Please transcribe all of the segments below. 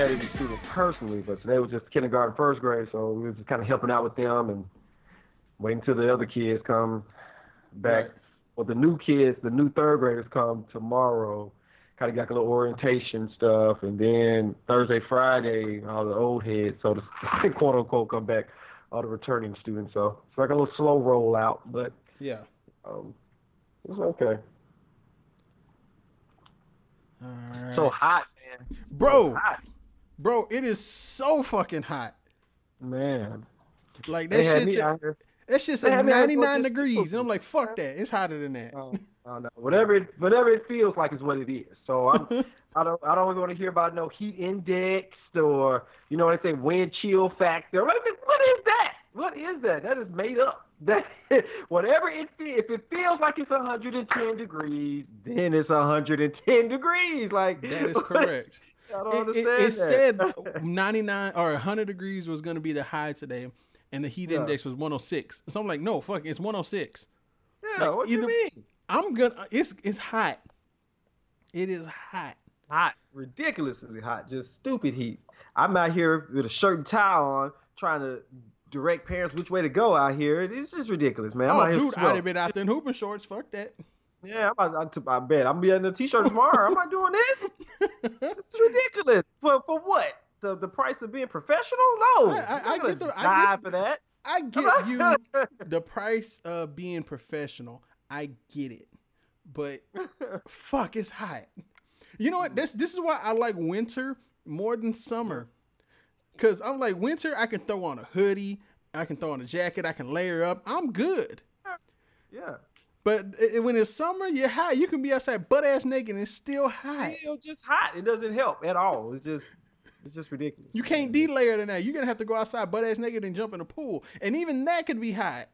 had any students personally, but today was just kindergarten, first grade, so we was just kind of helping out with them and waiting till the other kids come back. Right. Well, the new kids, the new third graders come tomorrow. Kind of got a little orientation stuff, and then Thursday, Friday, all the old heads, so to quote unquote, come back, all the returning students. So it's like a little slow rollout, but Yeah. um, it's okay. All right. So hot, man. bro, hot, bro, it is so fucking hot. man. Like that shit's here. that shit's at had me out here 99 degrees, and I'm like, fuck that. It's hotter than that. Oh, I don't know. Whatever it, whatever it feels like is what it is. So I'm, I don't, I don't want to hear about no heat index or you know what I say, wind chill factor. What is, what is that? What is that? That is made up. That whatever it if it feels like it's 110 degrees, then it's 110 degrees. Like That is correct. I don't It, it, it that. said 99 or 100 degrees was going to be the high today, and the heat Yeah. index was 106. So I'm like, no, fuck, it's 106. yeah, like, what either- you mean? I'm gonna. It's it's hot. It is hot. hot, ridiculously hot, just stupid heat. I'm out here with a shirt and tie on, trying to direct parents which way to go out here. It's just ridiculous, man. I'm oh, out here dude, I'd have been out there in hooping shorts. Fuck that. Yeah, I'm about, I, I bet I'm be in a t-shirt tomorrow. I'm not doing this. It's ridiculous. For for what? The the price of being professional? No, I- I- I get the- I get- for that. I get you the price of being professional. I get it, but fuck, it's hot. You know what? This this is why I like winter more than summer. Cause I'm like winter, I can throw on a hoodie, I can throw on a jacket, I can layer up. I'm good. yeah, But i- when it's summer, you're hot. You can be outside butt ass naked and it's still hot. still just hot. It doesn't help at all. It's just it's just ridiculous. You can't de-layer than that. You're gonna have to go outside butt ass naked and jump in the pool, and even that could be hot.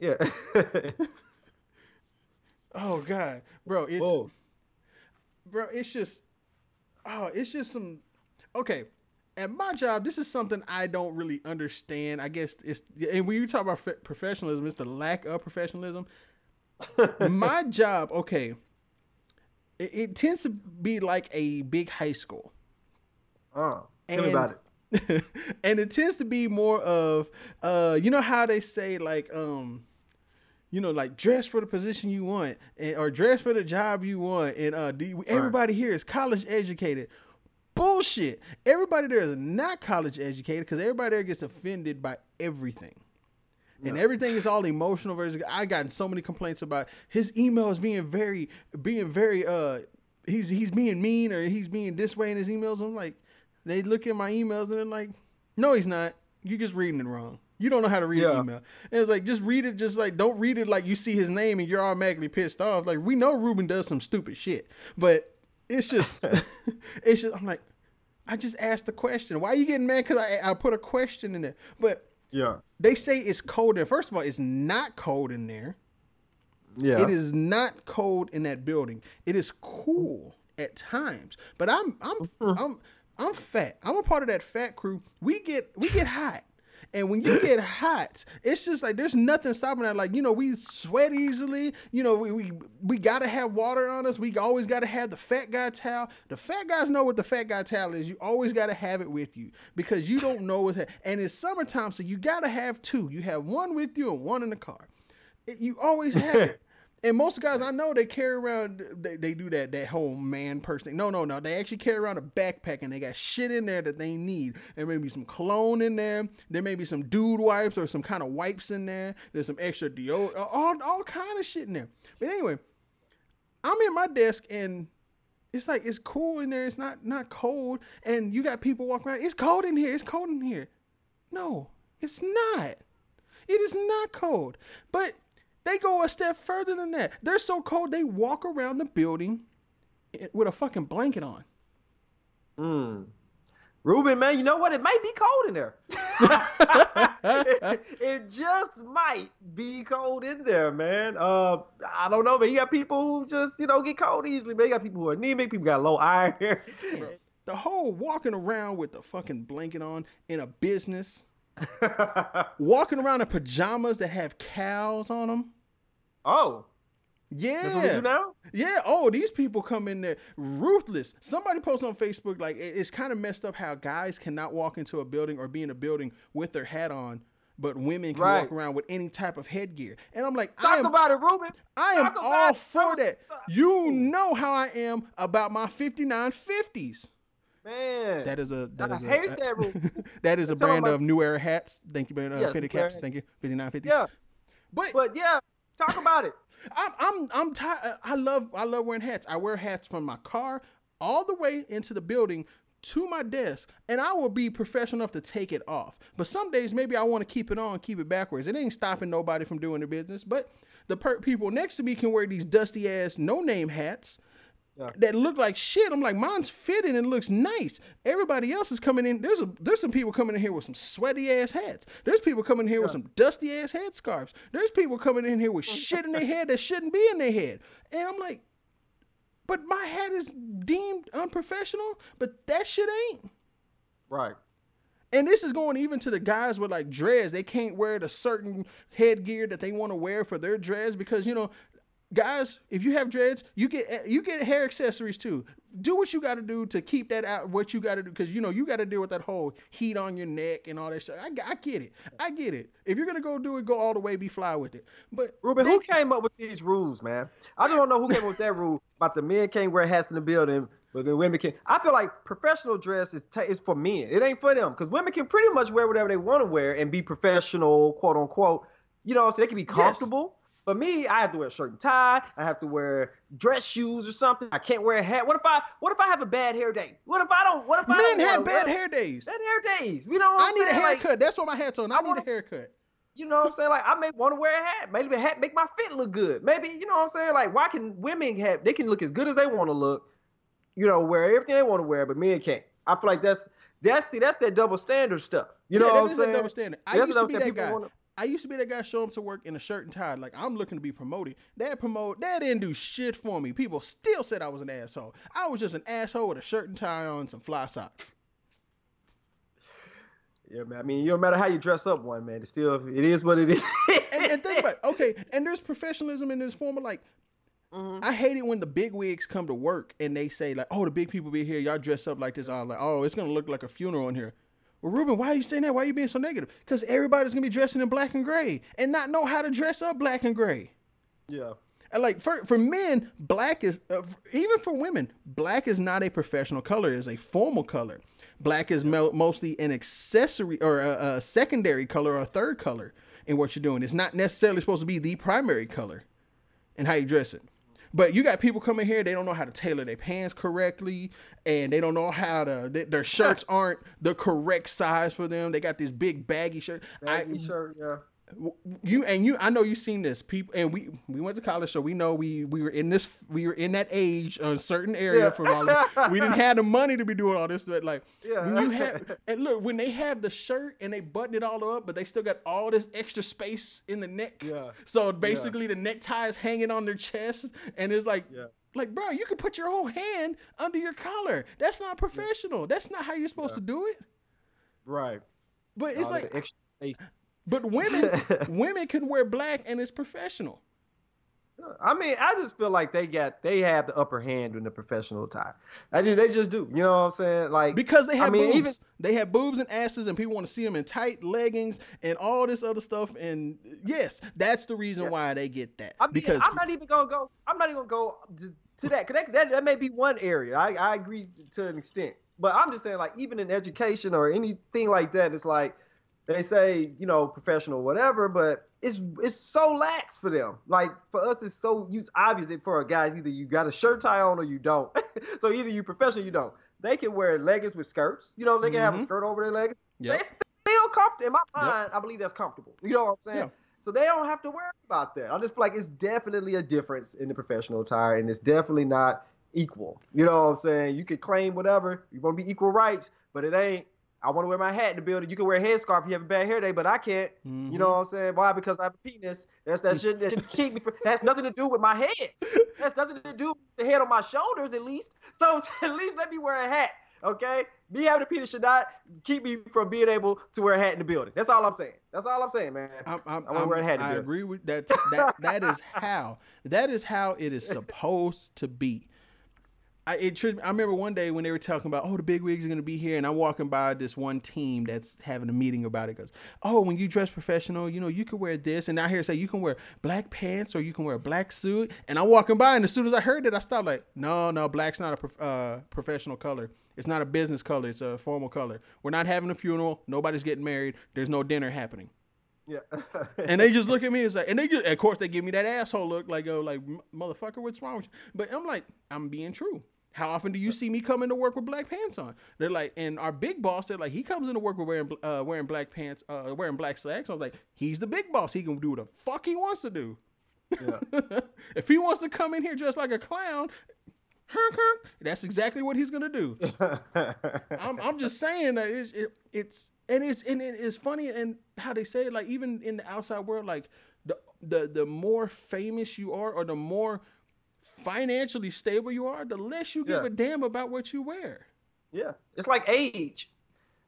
Yeah. Oh god, bro, it's Whoa. bro, it's just, oh, it's just some. Okay, at my job, this is something I don't really understand. I guess it's, and when you talk about professionalism, it's the lack of professionalism. My job, okay, it, it tends to be like a big high school. Oh, tell me And- about it. and it tends to be more of uh you know how they say like um you know like dress for the position you want and or dress for the job you want and uh do you- everybody here is college educated bullshit everybody there is not college educated because everybody there gets offended by everything and Yeah. everything is all emotional versus i gotten so many complaints about his emails being very being very uh he's he's being mean or he's being this way in his emails i'm like they look at my emails and they're like, no, he's not. You're just reading it wrong. You don't know how to read Yeah. an email. And it's like, just read it, just like, don't read it like you see his name and you're automatically pissed off. Like, we know Ruben does some stupid shit, but it's just, it's just, I'm like, I just asked the question. Why are you getting mad? Because I, I put a question in there. But Yeah. they say it's cold there. First of all, it's not cold in there. Yeah. It is not cold in that building. It is cool at times. But I'm I'm mm-hmm. I'm I'm fat. I'm a part of that fat crew. We get we get hot. And when you get hot, it's just like there's nothing stopping that. Like, you know, we sweat easily. You know, we we, we gotta have water on us. We always gotta have the fat guy towel. The fat guys know what the fat guy towel is. You always gotta have it with you because you don't know what's ha- and it's summertime, so you gotta have two. You have one with you and one in the car. It- you always have it. And most guys I know they carry around they, they do that that whole man person thing. No, no, no. They actually carry around a backpack and they got shit in there that they need. There may be some cologne in there. There may be some dude wipes or some kind of wipes in there. There's some extra deodorant, all all kind of shit in there. But anyway, I'm in my desk and it's like it's cool in there. It's not not cold. And you got people walking around. It's cold in here. It's cold in here. No, it's not. It is not cold. But they go a step further than that. They're so cold they walk around the building with a fucking blanket on. Mm. Ruben, man, you know what? It might be cold in there. it, it just might be cold in there, man. Uh, I don't know, man. You got people who just, you know, get cold easily, man. You got people who are anemic, people got low iron. The whole walking around with the fucking blanket on in a business, walking around in pajamas that have cows on them. Oh, Yeah. That's what we do now. Yeah. Oh, these people come in there ruthless. Somebody posted on Facebook like it- it's kind of messed up how guys cannot walk into a building or be in a building with their hat on, but women can Right. walk around with any type of headgear. And I'm like, I Talk am, about it, Ruben. I am all for That. You know how I am about my 5950s. Man. That is a that I is a, hate that rule. that is a brand of New Era hats. Thank you, uh, Yes, fitted caps. Thank you, 5950s. yeah, But but yeah, talk about it. I'm I'm I'm tired. I love I love wearing hats. I wear hats from my car all the way into the building to my desk, and I will be professional enough to take it off. But some days maybe I want to keep it on, keep it backwards. It ain't stopping nobody from doing their business. But the per- people next to me can wear these dusty ass no name hats. Yeah. That look like shit. I'm like, mine's fitted and looks nice. Everybody else is coming in. There's a there's some people coming in here with some sweaty ass hats. There's people coming in here with some dusty ass headscarves. There's people coming in here with shit in their head that shouldn't be in their head. And I'm like, but my hat is deemed unprofessional, but that shit ain't. Right. And this is going even to the guys with like dreads. They can't wear the certain headgear that they want to wear for their dreads because you know, guys, if you have dreads, you get you get hair accessories too. Do what you got to do to keep that out. What you got to do because you know you got to deal with that whole heat on your neck and all that shit. I, I get it. I get it. If you're gonna go do it, go all the way, be fly with it. But Ruben, they- who came up with these rules, man? I just don't know who came up with that rule about the men can't wear hats in the building, but the women can. I feel like professional dress is ta- is for men. It ain't for them because women can pretty much wear whatever they want to wear and be professional, quote unquote. You know, so they can be comfortable. But me, I have to wear a shirt and tie. I have to wear dress shoes or something. I can't wear a hat. What if I what if I have a bad hair day? What if I don't? What if I men don't have bad wear- hair days. Bad hair days. You know what I need a saying? Like, haircut. That's what my hat's on. I, I need wanna- a haircut. you know what I'm saying? Like I may want to wear a hat. Maybe the hat make my fit look good. Maybe you know what I'm saying? Like why can women have they can look as good as they want to look, you know, wear everything they want to wear, but men can't. I feel like that's that's see that's that double standard stuff. You know yeah, what I'm a saying? double standard. I That's used what to be that guy. wanna- I used to be that guy showing up to work in a shirt and tie. Like I'm looking to be promoted. That promote that didn't do shit for me. People still said I was an asshole. I was just an asshole with a shirt and tie on and some fly socks. Yeah, man. I mean, no matter how you dress up, one man, it's still it is what it is. And, and think about it. okay, and there's professionalism in this form of like Mhm. I hate it when the big wigs come to work and they say like, "Oh, the big people be here. Y'all dress up like this." I'm like, "Oh, it's gonna look like a funeral in here." Well, Ruben, why are you saying that? Why are you being so negative? Because everybody's gonna be dressing in black and gray and not know how to dress up black and gray. Yeah. And like for for men, black is uh, even for women, black is not a professional color; it's a formal color. Black is mo- mostly an accessory or a, a secondary color or a third color in what you're doing. It's not necessarily supposed to be the primary color in how you dress it. But you got people coming here; they don't know how to tailor their pants correctly, and they don't know how to. They, their shirts aren't the correct size for them. They got this big baggy shirt. I- shirt, yeah. You and you i know you've seen this people and we we went to college so we know we we were in this we were in that age a certain area Yeah. for all of, we didn't have the money to be doing all this but like Yeah. when you have and look when they have the shirt and they button it all up but they still got all this extra space in the neck Yeah. so basically the necktie is hanging on their chest and it's like Yeah. like bro you could put your whole hand under your collar that's not professional that's not how you're supposed Yeah. to do it Right. but it's All like extra space. But women women can wear black and it's professional I mean, I just feel like they got they have the upper hand in the professional tie. I just they just do. You know what I'm saying? Like because they I have mean, boobs. even- they have boobs and asses, and people want to see them in tight leggings and all this other stuff. And yes, that's the reason Yeah. why they get that. I mean, because I'm not even gonna go. I'm not even gonna go to, to that. Cause that, that that may be one area. I I agree to an extent, but I'm just saying like even in education or anything like that, it's like they say you know professional whatever, but it's it's so lax for them. Like for us, it's so use obvious that for a guy, it's either you got a shirt tie on or you don't. so either you professional, or you don't. They can wear leggings with skirts. You know, they can have a Mhm. skirt over their legs. Yep. it's still comfortable. In my Yep. mind, I believe that's comfortable. You know what I'm saying? Yeah. So they don't have to worry about that. I just feel like it's definitely a difference in the professional attire, and it's definitely not equal. You know what I'm saying? You could claim whatever. You want to be equal rights, but it ain't. I want to wear my hat in the building. You can wear a headscarf if you have a bad hair day, but I can't. Mhm. You know what I'm saying? Why? Because I have a penis. That's that shit. That should keep me. That has nothing to do with my head. That's nothing to do with the head on my shoulders, at least. So at least let me wear a hat. Okay, me having a penis should not keep me from being able to wear a hat in the building. That's all I'm saying. That's all I'm saying, man. I'm, I'm, I wanna wear a hat in the I agree with that. That that is how that is how it is supposed to be. I it I remember one day when they were talking about oh the big wigs are gonna be here and I'm walking by this one team that's having a meeting about it goes oh when you dress professional you know you can wear this and I hear say you can wear black pants or you can wear a black suit and I'm walking by and as soon as I heard it I stopped like no no black's not a prof- uh, professional color it's not a business color it's a formal color we're not having a funeral nobody's getting married there's no dinner happening Yeah. and they just look at me and like, and they just, of course, they give me that asshole look, like, oh, like, motherfucker, what's wrong with you? But I'm like, I'm being true. How often do you see me come into work with black pants on? They're like, and our big boss, they're like, he comes into work with wearing, uh, wearing black pants, uh, wearing black slacks. I was like, he's the big boss. He can do what the fuck he wants to do. yeah. if he wants to come in here just like a clown, honk, honk, that's exactly what he's gonna do. I'm, I'm just saying that it's, it, it's and it's and it is funny and how they say it, like even in the outside world like the the the more famous you are or the more financially stable you are the less you give Yeah. a damn about what you wear Yeah, it's like age.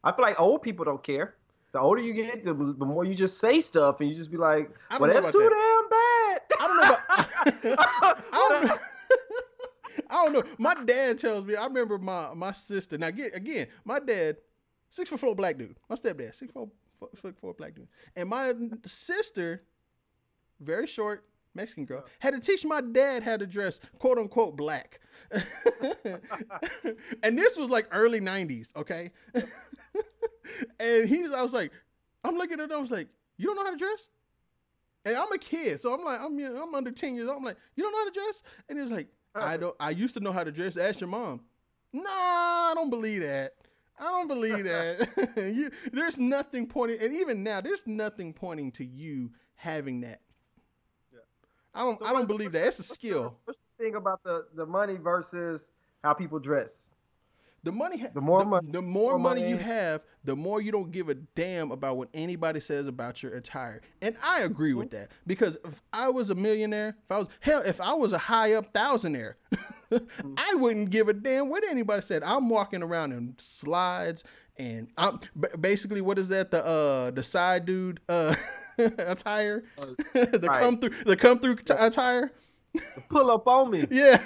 I feel like old people don't care. The older you get, the, the more you just say stuff, and you just be like, "Well, that's too that. damn bad." I don't know about I don't know. I don't know. My dad tells me. I remember my my sister. Now again, again, my dad, six foot four black dude. My stepdad, six foot four, foot four black dude, and my sister, very short Mexican girl, had to teach my dad how to dress quote unquote black. and this was like early '90s, okay. and he's, I was like, I'm looking at him. I was like, you don't know how to dress? And I'm a kid, so I'm like, I'm you know, I'm under ten years old. I'm like, you don't know how to dress? And he's like, uh. I don't. I used to know how to dress. Ask your mom. Nah, I don't believe that. I don't believe that. you, there's nothing pointing, and even now, there's nothing pointing to you having that. I don't. So I don't believe that. It's a skill. What's the thing about the the money versus how people dress? The money, The more the, money- the more more money you have, the more you don't give a damn about what anybody says about your attire. And I agree with that because if I was a millionaire, if I was hell, if I was a high up thousandaire, I wouldn't give a damn what anybody said. I'm walking around in slides and I'm basically what is that the uh the side dude uh attire, the right. come through the come through t- attire. Pull up on me. Yeah.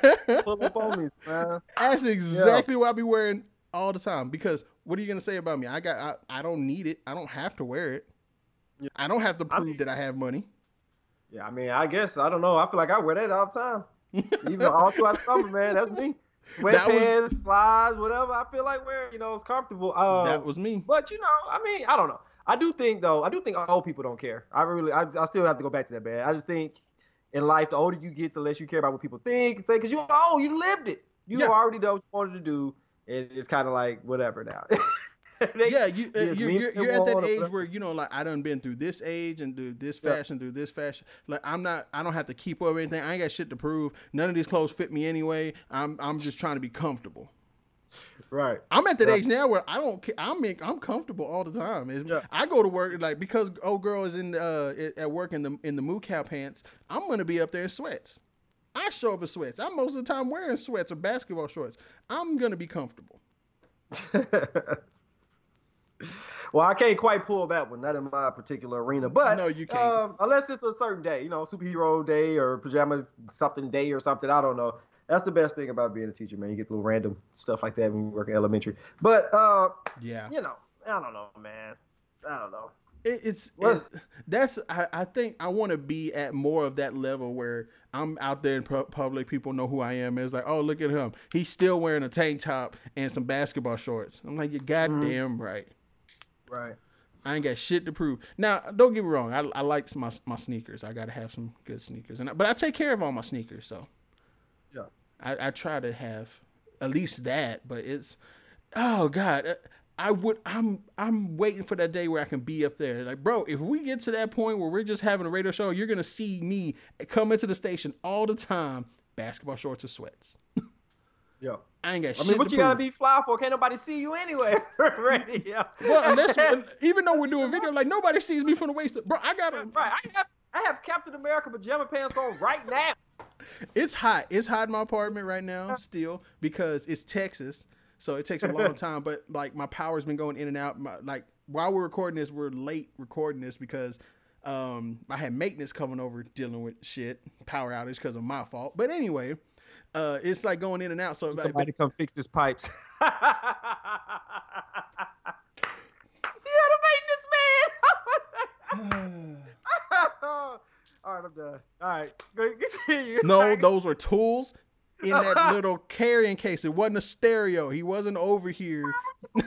Pull up on me, man. That's exactly what I be wearing all the time. Because what are you gonna say about me? I got I, I don't need it. I don't have to wear it. Yeah. I don't have to I prove mean- that I have money. Yeah, I mean, I guess I don't know. I feel like I wear that all the time, even all throughout the summer, man. That's me. That was- Sweatpants, slides, whatever. I feel like wearing. You know, it's comfortable. Um, that was me. But you know, I mean, I don't know. I do think though, I do think old people don't care. I really, I, I still have to go back to that, man. I just think in life, the older you get, the less you care about what people think and say, because you old, you lived it. You Yeah. already know what you wanted to do, and it's kind of like whatever now. They- yeah, you, uh, you're, you're, you're at that age where you know, like I done been through this age and through this Yeah. fashion, through this fashion. Like I'm not, I don't have to keep up with anything. I ain't got shit to prove. None of these clothes fit me anyway. I'm, I'm just trying to be comfortable. Right. I'm at that Yeah. age now where I don't care. I'm in, I'm comfortable all the time. Yeah. I go to work like because old girl is in uh at- at work in the in the moo cow pants. I'm gonna be up there in sweats. I show up in sweats. I'm most of the time wearing sweats or basketball shorts. I'm gonna be comfortable. well, I can't quite pull that one, not in my particular arena. But No, you can't. Um, unless it's a certain day, you know, superhero day or pajama something day or something. I don't know. That's the best thing about being a teacher, man. You get the little random stuff like that when you work in elementary. But uh, Yeah. you know, I don't know, man. I don't know. It, it's it- that's I, I think I want to be at more of that level where I'm out there in pu- public. People know who I am. It's like, oh, look at him. He's still wearing a tank top and some basketball shorts. I'm like, you're goddamn right. Right. I ain't got shit to prove. Now, don't get me wrong. I, I like my my sneakers. I gotta have some good sneakers, and I, but I take care of all my sneakers. So Yeah. I, I try to have at least that. But it's oh god, uh, I would I'm I'm waiting for that day where I can be up there. Like, bro, if we get to that point where we're just having a radio show, you're gonna see me come into the station all the time, basketball shorts or sweats. Yeah. I ain't got I shit mean, what you gotta be fly for? Can't nobody see you anyway. Radio. Well, unless even though we're doing video, like nobody sees me from the waist. up. Bro, I got to Right. I have I have Captain America pajama pants on right now. It's hot. It's hot in my apartment right now still because it's Texas. so it takes a long time. But like my power's been going in and out. My, like while we're recording this, we're late recording this because um, I had maintenance coming over dealing with shit, power outage because of my fault. But anyway, uh, it's like going in and out. So Somebody come fix his pipes. yeah, the maintenance man. All right, I'm done. All right, continue. no, those were tools in that little carrying case. It wasn't a stereo. He wasn't over here.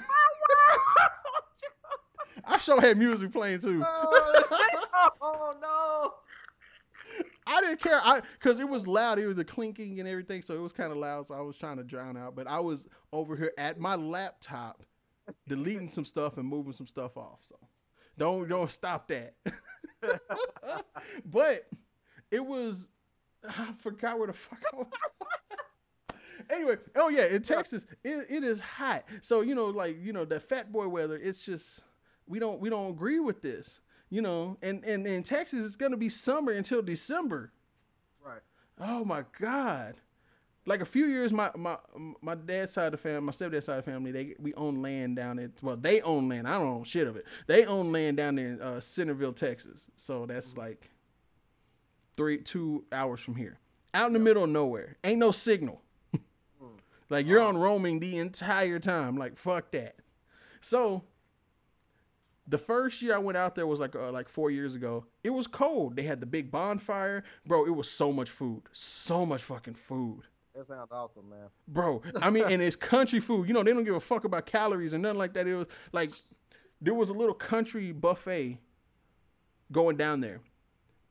I sure had music playing too. oh no. Oh, I didn't care. I because it was loud. It was the clinking and everything, so it was kind of loud. So I was trying to drown out. But I was over here at my laptop, deleting some stuff and moving some stuff off. So don't don't stop that. but it was I forgot where the fuck I was. anyway, oh yeah, in Texas, it, it is hot. So you know, like you know, the fat boy weather. It's just we don't we don't agree with this. You know, and and in Texas, it's gonna be summer until December. Right. Oh my God. Like a few years, my my my dad's side of the family, my stepdad's side of the family, they we own land down at well, they own land. I don't own shit of it. They own land down in uh, Centerville, Texas. So that's mm-hmm. like three two hours from here, out in the middle of nowhere. Ain't no signal. mm. like you're on roaming the entire time. Like fuck that. So the first year I went out there was like uh, like four years ago. It was cold. They had the big bonfire, bro. It was so much food, so much fucking food. That sounds awesome, man. Bro, I mean, and it's country food. You know, they don't give a fuck about calories and nothing like that. It was like there was a little country buffet going down there.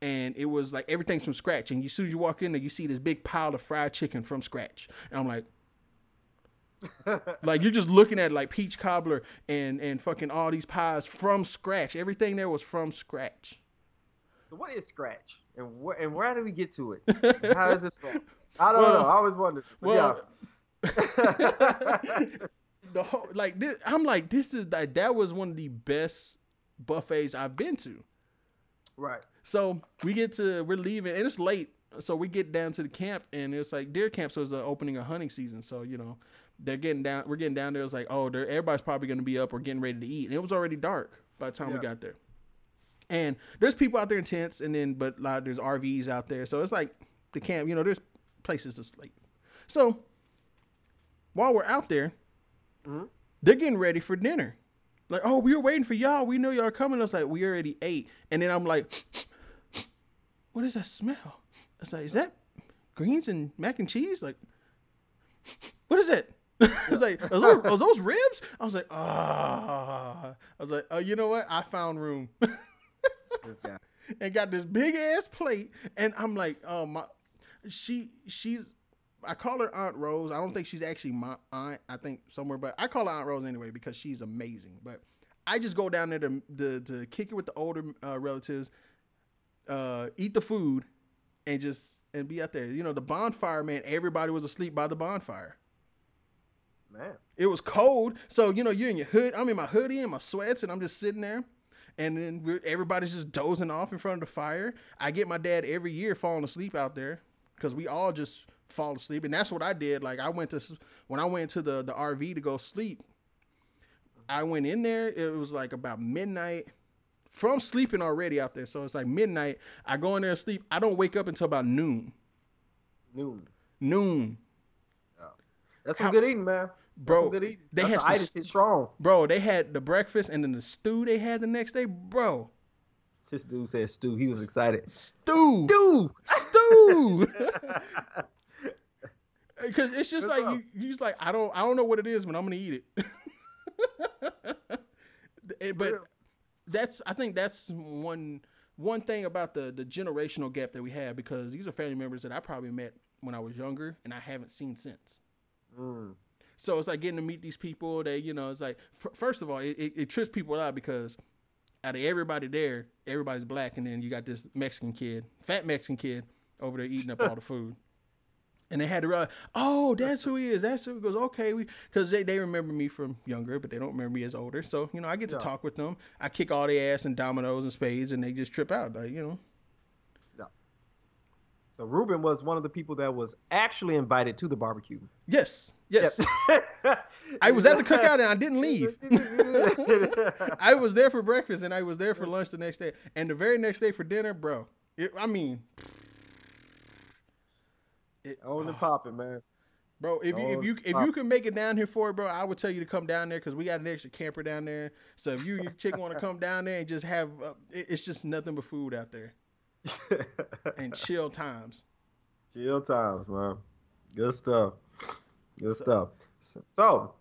And it was like everything's from scratch. And as soon as you walk in there, you see this big pile of fried chicken from scratch. And I'm like, like you're just looking at like peach cobbler and and fucking all these pies from scratch. Everything there was from scratch. So what is scratch, and where and where do we get to it? How is it from? I don't well, know. I always wondered. Well, yeah. the whole like this, I'm like this is like that was one of the best buffets I've been to. Right. So we get to we're leaving and it's late. So we get down to the camp and it's like deer camp. So it's the opening of hunting season. So you know they're getting down. We're getting down there. It's like oh, everybody's probably gonna be up or getting ready to eat. And it was already dark by the time yeah. we got there. And there's people out there in tents, and then but like there's RVs out there. So it's like the camp. You know, there's places to sleep. So while we're out there, mm-hmm. they're getting ready for dinner. Like, oh, we were waiting for y'all. We know y'all are coming. I was like, we already ate. And then I'm like, what is that smell? I was like, is that greens and mac and cheese? Like, what is it? it's like, are those, are those, ribs? I was like, ah. I was like, oh, you know what? I found room. and got this big ass plate, and I'm like, oh my, she she's I call her Aunt Rose. I don't think she's actually my aunt. I think somewhere, but I call her Aunt Rose anyway because she's amazing. But I just go down there to to, to kick it with the older uh, relatives, uh, eat the food, and just and be out there. You know, the bonfire, man. Everybody was asleep by the bonfire. Man, it was cold, so you know you're in your hood. I'm in my hoodie and my sweats, and I'm just sitting there. And then everybody's just dozing off in front of the fire. I get my dad every year falling asleep out there because we all just fall asleep, and that's what I did. Like I went to when I went to the the RV to go sleep. I went in there. It was like about midnight. From sleeping already out there, so it's like midnight. I go in there and sleep. I don't wake up until about noon. Noon. Noon. Oh. That's some How, good eating, man. Bro, good eating. they That's had some, strong. Bro, they had the breakfast and then the stew they had the next day, bro. This dude said stew. He was excited. Stew. Stew. Stew. Because it's just like you, you just like I don't I don't know what it is, but I'm gonna eat it. but that's I think that's one one thing about the the generational gap that we have because these are family members that I probably met when I was younger and I haven't seen since. Mm. So it's like getting to meet these people. They you know it's like f- first of all it, it, it trips people out because out of everybody there, everybody's black, and then you got this Mexican kid, fat Mexican kid, over there eating up all the food. And they had to realize, oh, that's who he is. That's who he goes. Okay, we because they, they remember me from younger, but they don't remember me as older. So you know, I get to yeah. talk with them. I kick all their ass and dominoes and spades, and they just trip out. Like you know. Yeah. So Ruben was one of the people that was actually invited to the barbecue. Yes, Yes. I was at the cookout and I didn't leave. I was there for breakfast and I was there for lunch the next day. And the very next day for dinner, bro. It, I mean, it, on and popping, man. Bro, if you if you if you can make it down here for it, bro, I would tell you to come down there because we got an extra camper down there. So if you and your chick want to come down there and just have, uh, it's just nothing but food out there, and chill times. Chill times, man. Good stuff. Good stuff. So,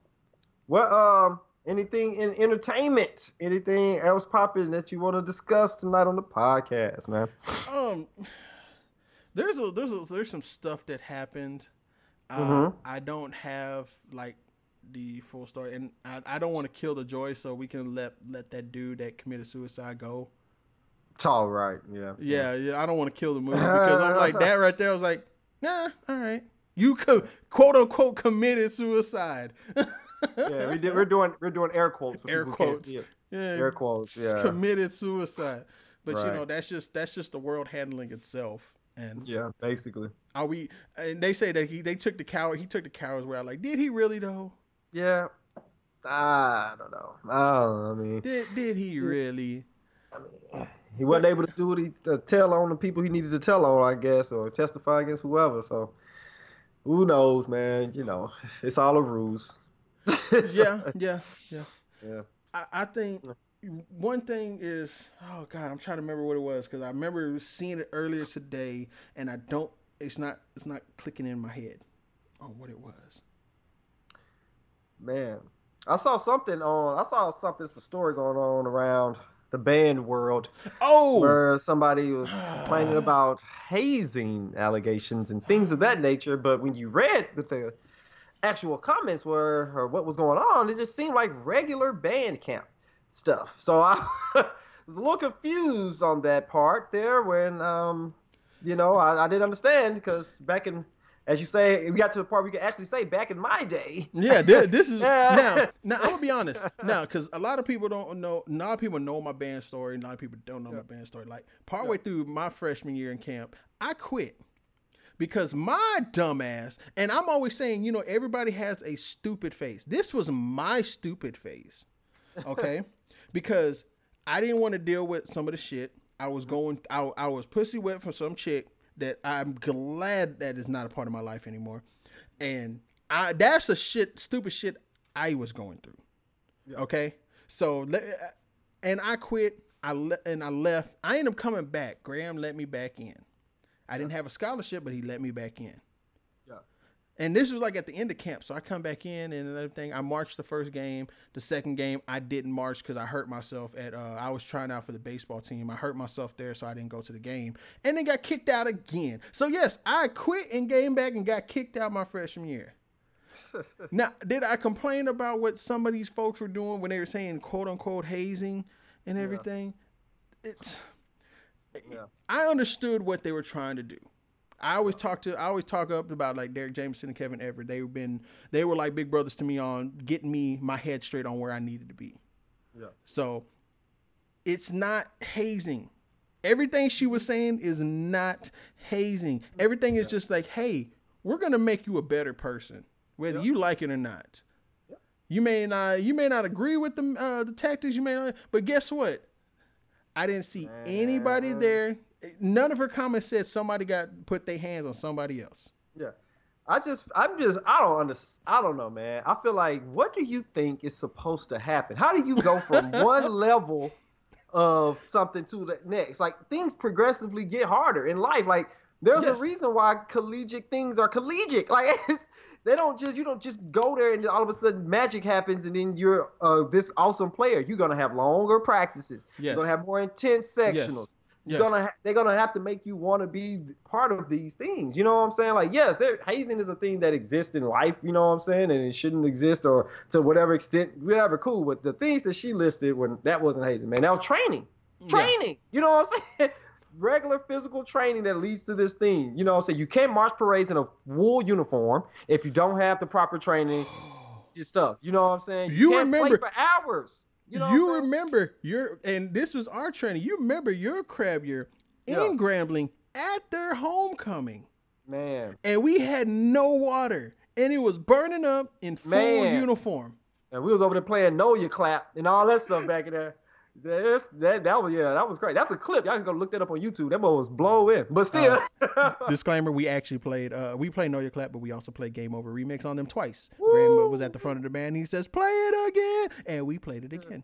what um anything in entertainment? Anything else popping that you want to discuss tonight on the podcast, man? Um, there's a there's a, there's some stuff that happened. Uh, mm-hmm. I don't have like the full story, and I, I don't want to kill the joy, so we can let let that dude that committed suicide go. It's all right, yeah. Yeah, yeah. I don't want to kill the movie because I'm like that right there. I was like, nah, all right. You co- quote unquote committed suicide. yeah, we did. We're doing we're doing air quotes. Air quotes. Yeah, air quotes. Yeah, committed suicide. But right. you know that's just that's just the world handling itself. And yeah, basically. Are we? And they say that he they took the coward. He took the cowards where like, did he really though? Yeah. I don't know. I don't know. I mean, did did he really? I mean, he wasn't able to do what he to tell on the people he needed to tell on, I guess, or testify against whoever. So who knows, man? You know, it's all a ruse. yeah, yeah, yeah. Yeah. I, I think one thing is, oh god, I'm trying to remember what it was because I remember seeing it earlier today, and I don't. It's not. It's not clicking in my head on what it was. Man, I saw something on. I saw something. It's a story going on around the band world. Oh, where somebody was complaining about hazing allegations and things of that nature. But when you read what the actual comments were or what was going on, it just seemed like regular band camp stuff. So I was a little confused on that part there when, um, you know, I, I didn't understand because back in as you say, we got to the part we can actually say back in my day. Yeah, this, this is now. Now I'm gonna be honest. Now, because a lot of people don't know. A lot of people know my band story. A lot of people don't know yeah. my band story. Like partway yeah. through my freshman year in camp, I quit because my dumbass. And I'm always saying, you know, everybody has a stupid face. This was my stupid face. Okay, because I didn't want to deal with some of the shit. I was going. I, I was pussy wet for some chick that I'm glad that is not a part of my life anymore. And I that's a shit stupid shit I was going through. Yeah. Okay? So uh, and I quit. I le- and I left. I ended up coming back. Graham let me back in. I didn't have a scholarship, but he let me back in and this was like at the end of camp. So I come back in and everything. I marched the first game. The second game, I didn't march because I hurt myself at. Uh, I was trying out for the baseball team. I hurt myself there, so I didn't go to the game, and then got kicked out again. So yes, I quit and came back and got kicked out my freshman year. now, did I complain about what some of these folks were doing when they were saying quote unquote hazing and everything? Yeah. It's. Yeah. I understood what they were trying to do. I always talk to I always talk up about like Derek Jameson and Kevin Everett. They've been they were like big brothers to me on getting me my head straight on where I needed to be. Yeah. So it's not hazing. Everything she was saying is not hazing. Everything is just like, hey, we're gonna make you a better person, whether yeah. you like it or not. Yeah. You may not you may not agree with the uh, the tactics, you may not, but guess what? I didn't see anybody there none of her comments said somebody got put their hands on somebody else. Yeah. I just, I'm just, I don't understand. I don't know, man. I feel like, what do you think is supposed to happen? How do you go from one level of something to the next? Like things progressively get harder in life. Like there's yes. a reason why collegiate things are collegiate. Like they don't just, you don't just go there and all of a sudden magic happens and then you're uh, this awesome player. You're gonna have longer practices. Yes. You're gonna have more intense sectionals. Yes. Yes. Gonna ha- they're gonna have to make you want to be part of these things. You know what I'm saying? Like, yes, there hazing is a thing that exists in life. You know what I'm saying? And it shouldn't exist or to whatever extent, whatever. Cool. But the things that she listed when that wasn't hazing, man. That was training. Training. Yeah. You know what I'm saying? Regular physical training that leads to this thing. You know what I'm saying? You can't march parades in a wool uniform if you don't have the proper training. Just stuff. You know what I'm saying? You, you remember for hours. You know you remember your and this was our training. You remember your crab year in Grambling at their homecoming. Man. And we had no water. and it was burning up in full Man. uniform. And we was over there playing Know Your Clap and all that stuff back in there. That's, that that was yeah, that was great. That's a clip. Y'all can go look that up on YouTube. That boy was blowing. But still, Disclaimer: We actually played. Uh, we played Know Your Clap, but we also played Game Over Remix on them twice. Grandma was at the front of the band. He says, "Play it again," and we played it again.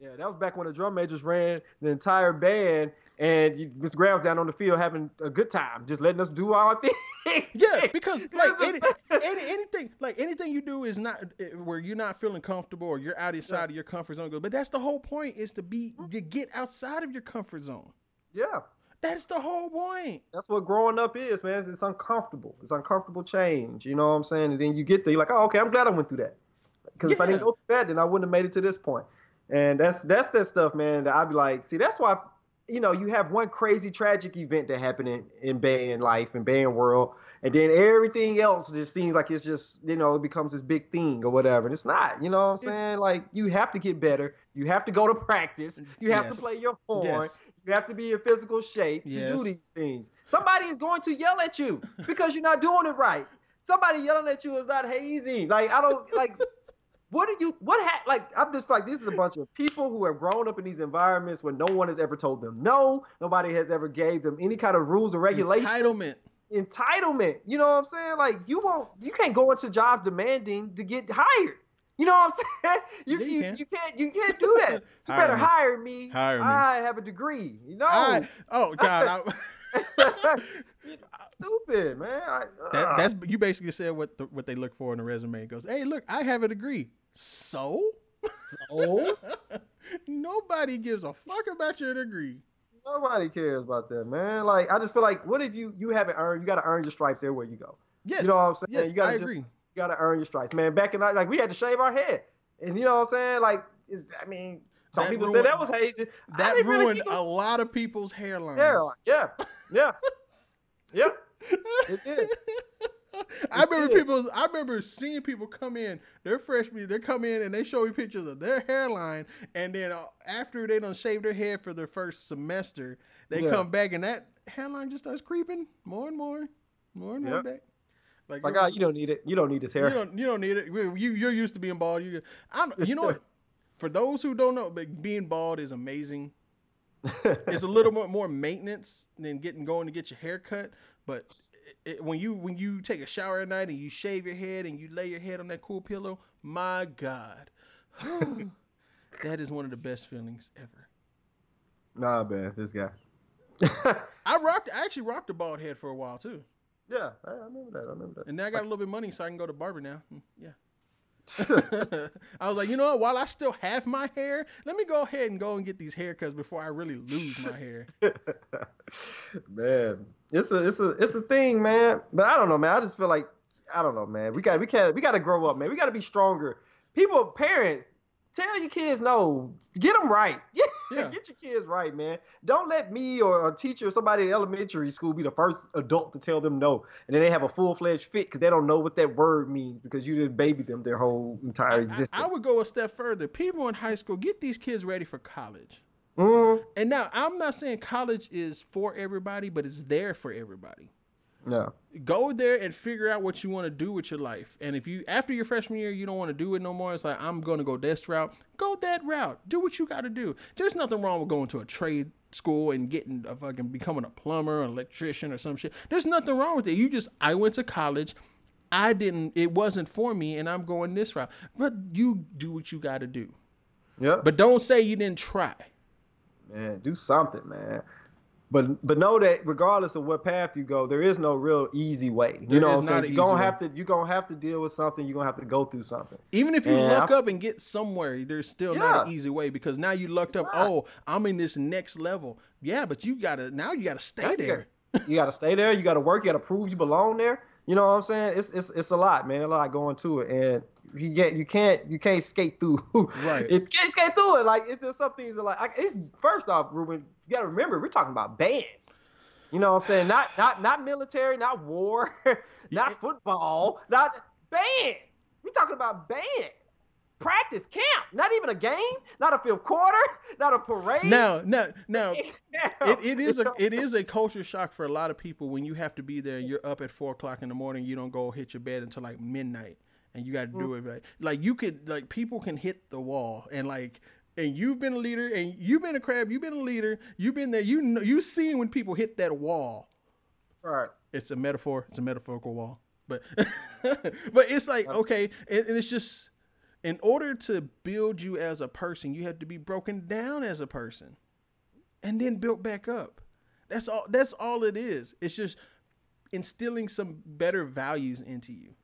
yeah, that was back when the drum majors ran the entire band, and you, Mr. Graham was down on the field having a good time, just letting us do our thing. Yeah, because like any, any, anything, like anything you do is not eh, where you're not feeling comfortable or you're outside of your comfort zone. But that's the whole point: is to be to get outside of your comfort zone. yeah. That's the whole point. That's what growing up is, man. It's, it's uncomfortable. It's uncomfortable change. You know what I'm saying? And then you get there, you're like, oh, okay, I'm glad I went through that. Because if I didn't go through that, then I wouldn't have made it to this point. And that's that's that stuff, man. That I'd be like, see, that's why, you know, you have one crazy tragic event that happened in, in band life and band world, and then everything else just seems like it's just, you know, it becomes this big thing or whatever. And it's not. You know what I'm It's- saying? Like you have to get better. You have to go to practice. You have Yes. to play your horn. Yes. You have to be in physical shape to Yes. do these things. Somebody is going to yell at you because you're not doing it right. Somebody yelling at you is not hazing. Like I don't like. What did you? What had like? I'm just like this is a bunch of people who have grown up in these environments where no one has ever told them no. Nobody has ever gave them any kind of rules or regulations. Entitlement. Entitlement. You know what I'm saying? Like you won't. You can't go into jobs demanding to get hired. You know what I'm saying? You Yeah, you you, can. you can't you can't do that. You Hire better me. hire me. Hire me. I have a degree. You know. I- oh God, I, Stupid, man. I, that, uh. that's you basically said what the, what they look for in a resume. It goes, hey, look, I have a degree. So so nobody gives a fuck about your degree. nobody cares about that, man. Like I just feel like, what if you you haven't earned? You got to earn your stripes everywhere you go. Yes, you know what I'm saying? Yes, You gotta I just- agree. You got to earn your stripes, man. Back in like we had to shave our head, and you know what I'm saying? Like, I mean, some That people ruined- said that was hazing. That didn't really ruined a lot of people's hairlines. Yeah, yeah, yeah, yeah. It did. I remember did. people. I remember seeing people come in. They're freshmen. They come in and they show me pictures of their hairline, and then uh, after they don't shave their head for their first semester, they Yeah. come back and that hairline just starts creeping more and more, more and more back. Like, Like, oh, you don't need it. You don't need this hair. you don't you don't need it. You you- you're used to being bald. You I you know what? For those who don't know, but being bald is amazing. It's a little more more maintenance than getting going to get your hair cut. But it, it- when you when you take a shower at night and you shave your head and you lay your head on that cool pillow, my God, that is one of the best feelings ever. nah, man, this guy. I rocked. I actually rocked a bald head for a while too, yeah, I remember that. I remember that. and now I got a little bit of money, so I can go to barber now. Mm, Yeah. I was like, you know what? While I still have my hair, let me go ahead and go and get these haircuts before I really lose my hair. man, it's a it's a it's a thing, man. But I don't know, man. I just feel like I don't know, man. We got we can't we got to grow up, man. We got to be stronger. People, parents, tell your kids no. Get them right. Yeah. Get your kids right, man. Don't let me or a teacher or somebody in elementary school be the first adult to tell them no, and then they have a full fledged fit because they don't know what that word means because you didn't baby them their whole entire I, existence. I would go a step further. People in high school get these kids ready for college. Mm, And now I'm not saying college is for everybody, but it's there for everybody. No. Go there and figure out what you want to do with your life. And if you after your freshman year you don't want to do it no more, it's like I'm gonna go this route. Go that route. Do what you got to do. There's nothing wrong with going to a trade school and getting a fucking becoming a plumber, an electrician, or some shit. There's nothing wrong with it. You just I went to college. I didn't. It wasn't for me, and I'm going this route. But you do what you got to do. Yeah. But don't say you didn't try. man, do something, man. But but know that regardless of what path you go, there is no real easy way. You There know what I'm saying? You're gonna easy have to you're gonna have to deal with something, you're gonna have to go through something. Even if you And luck I- up and get somewhere, there's still not an easy way because now you lucked up. not. Oh, I'm in this next level. Yeah, but you gotta now you gotta stay Now you there. You gotta stay there, you gotta work, you gotta prove you belong there. You know what I'm saying? It's it's it's a lot, man. A lot going to it. And you get you can't you can't skate through Right. It can't skate through it. Like it's just some things are like I- it's first off, Ruben, you gotta remember we're talking about band. You know what I'm saying? Not not not military, not war, not Yeah. football, not band. We're talking about band. practice, camp, not even a game, not a fifth quarter, not a parade. Now, now, now, it, it is a it is a culture shock for a lot of people when you have to be there. and You're up at four o'clock in the morning. You don't go hit your bed until like midnight, and you got to do Mm. it right. Like you could like people can hit the wall and like. And you've been a leader, and you've been a crab. You've been a leader. You've been there. You know, you seen when people hit that wall. right. It's a metaphor. It's a metaphorical wall, but but it's like okay, and, and it's just in order to build you as a person, you have to be broken down as a person, and then built back up. That's all. That's all it is. It's just instilling some better values into you.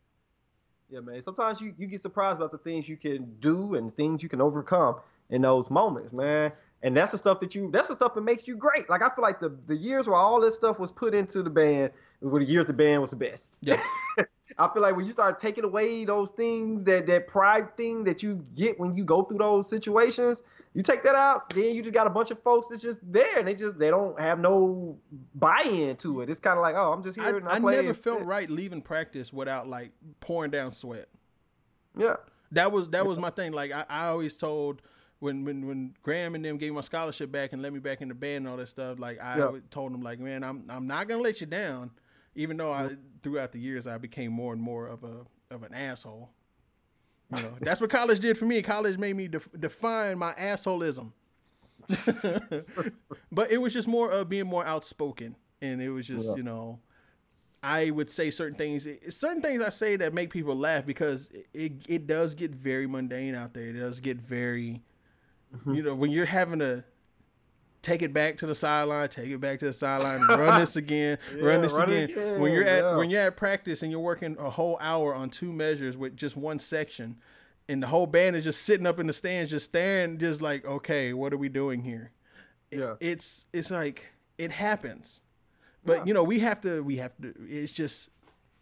Yeah, man. Sometimes you, you get surprised about the things you can do and things you can overcome in those moments, man. And that's the stuff that you that's the stuff that makes you great. Like I feel like the, the years where all this stuff was put into the band were the years the band was the best. Yeah. I feel like when you start taking away those things, that that pride thing that you get when you go through those situations, you take that out, then you just got a bunch of folks that's just there and they just they don't have no buy-in to it. It's kind of like, oh, I'm just I, here and I, I never felt right leaving practice without like pouring down sweat. Yeah. That was that was my thing. Like I, I always told when when when Graham and them gave me my scholarship back and let me back in the band and all that stuff. Like I Yeah. told them like, man, I'm I'm not gonna let you down. Even though I throughout the years I became more and more of a of an asshole. You know, that's what college did for me. College made me def- define my assholeism. but it was just more of being more outspoken, and it was just Yeah. you know, I would say certain things. Certain things I say that make people laugh because it it, does get very mundane out there. It does get very, Mhm. you know, when you're having to take it back to the sideline, take it back to the sideline, run this again, run this run it again. When you're at yeah. when you're at practice and you're working a whole hour on two measures with just one section, and the whole band is just sitting up in the stands, just staring, just like, okay, what are we doing here? It- Yeah. it's it's like it happens, but Yeah. you know we have to we have to. It's just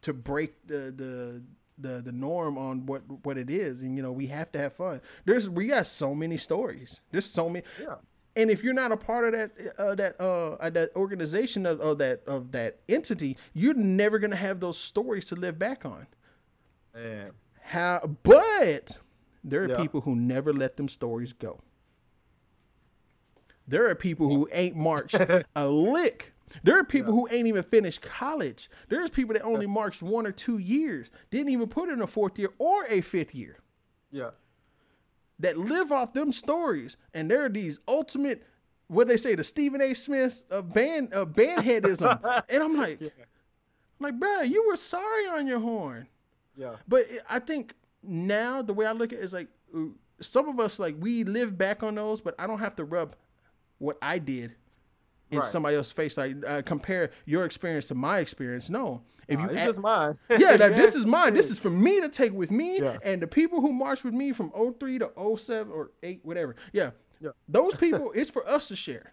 to break the the. The, the norm on what what it is and you know we have to have fun there's we got so many stories there's so many Yeah. And if you're not a part of that uh, that uh uh, that organization of, of that of that entity, you're never gonna have those stories to live back on. Man. How? But there are Yeah. people who never let them stories go. There are people who ain't marched a lick. There are people who ain't even finished college. There's people that only marched one or two years, didn't even put in a fourth year or a fifth year Yeah. That live off them stories, and they're these ultimate, what they say, the Stephen A. Smiths of band of bandheadism, and I'm like, Yeah. I'm like, bro, you were sorry on your horn, Yeah. but I think now the way I look at it is like, some of us like we live back on those, but I don't have to rub what I did in Right. somebody else's face, like uh, compare your experience to my experience. No, if you it's act- just mine. yeah, now this is mine. This is for me to take with me Yeah. and the people who marched with me from 03 to 07 or 8, whatever. Yeah. Yeah. Those people, it's for us to share.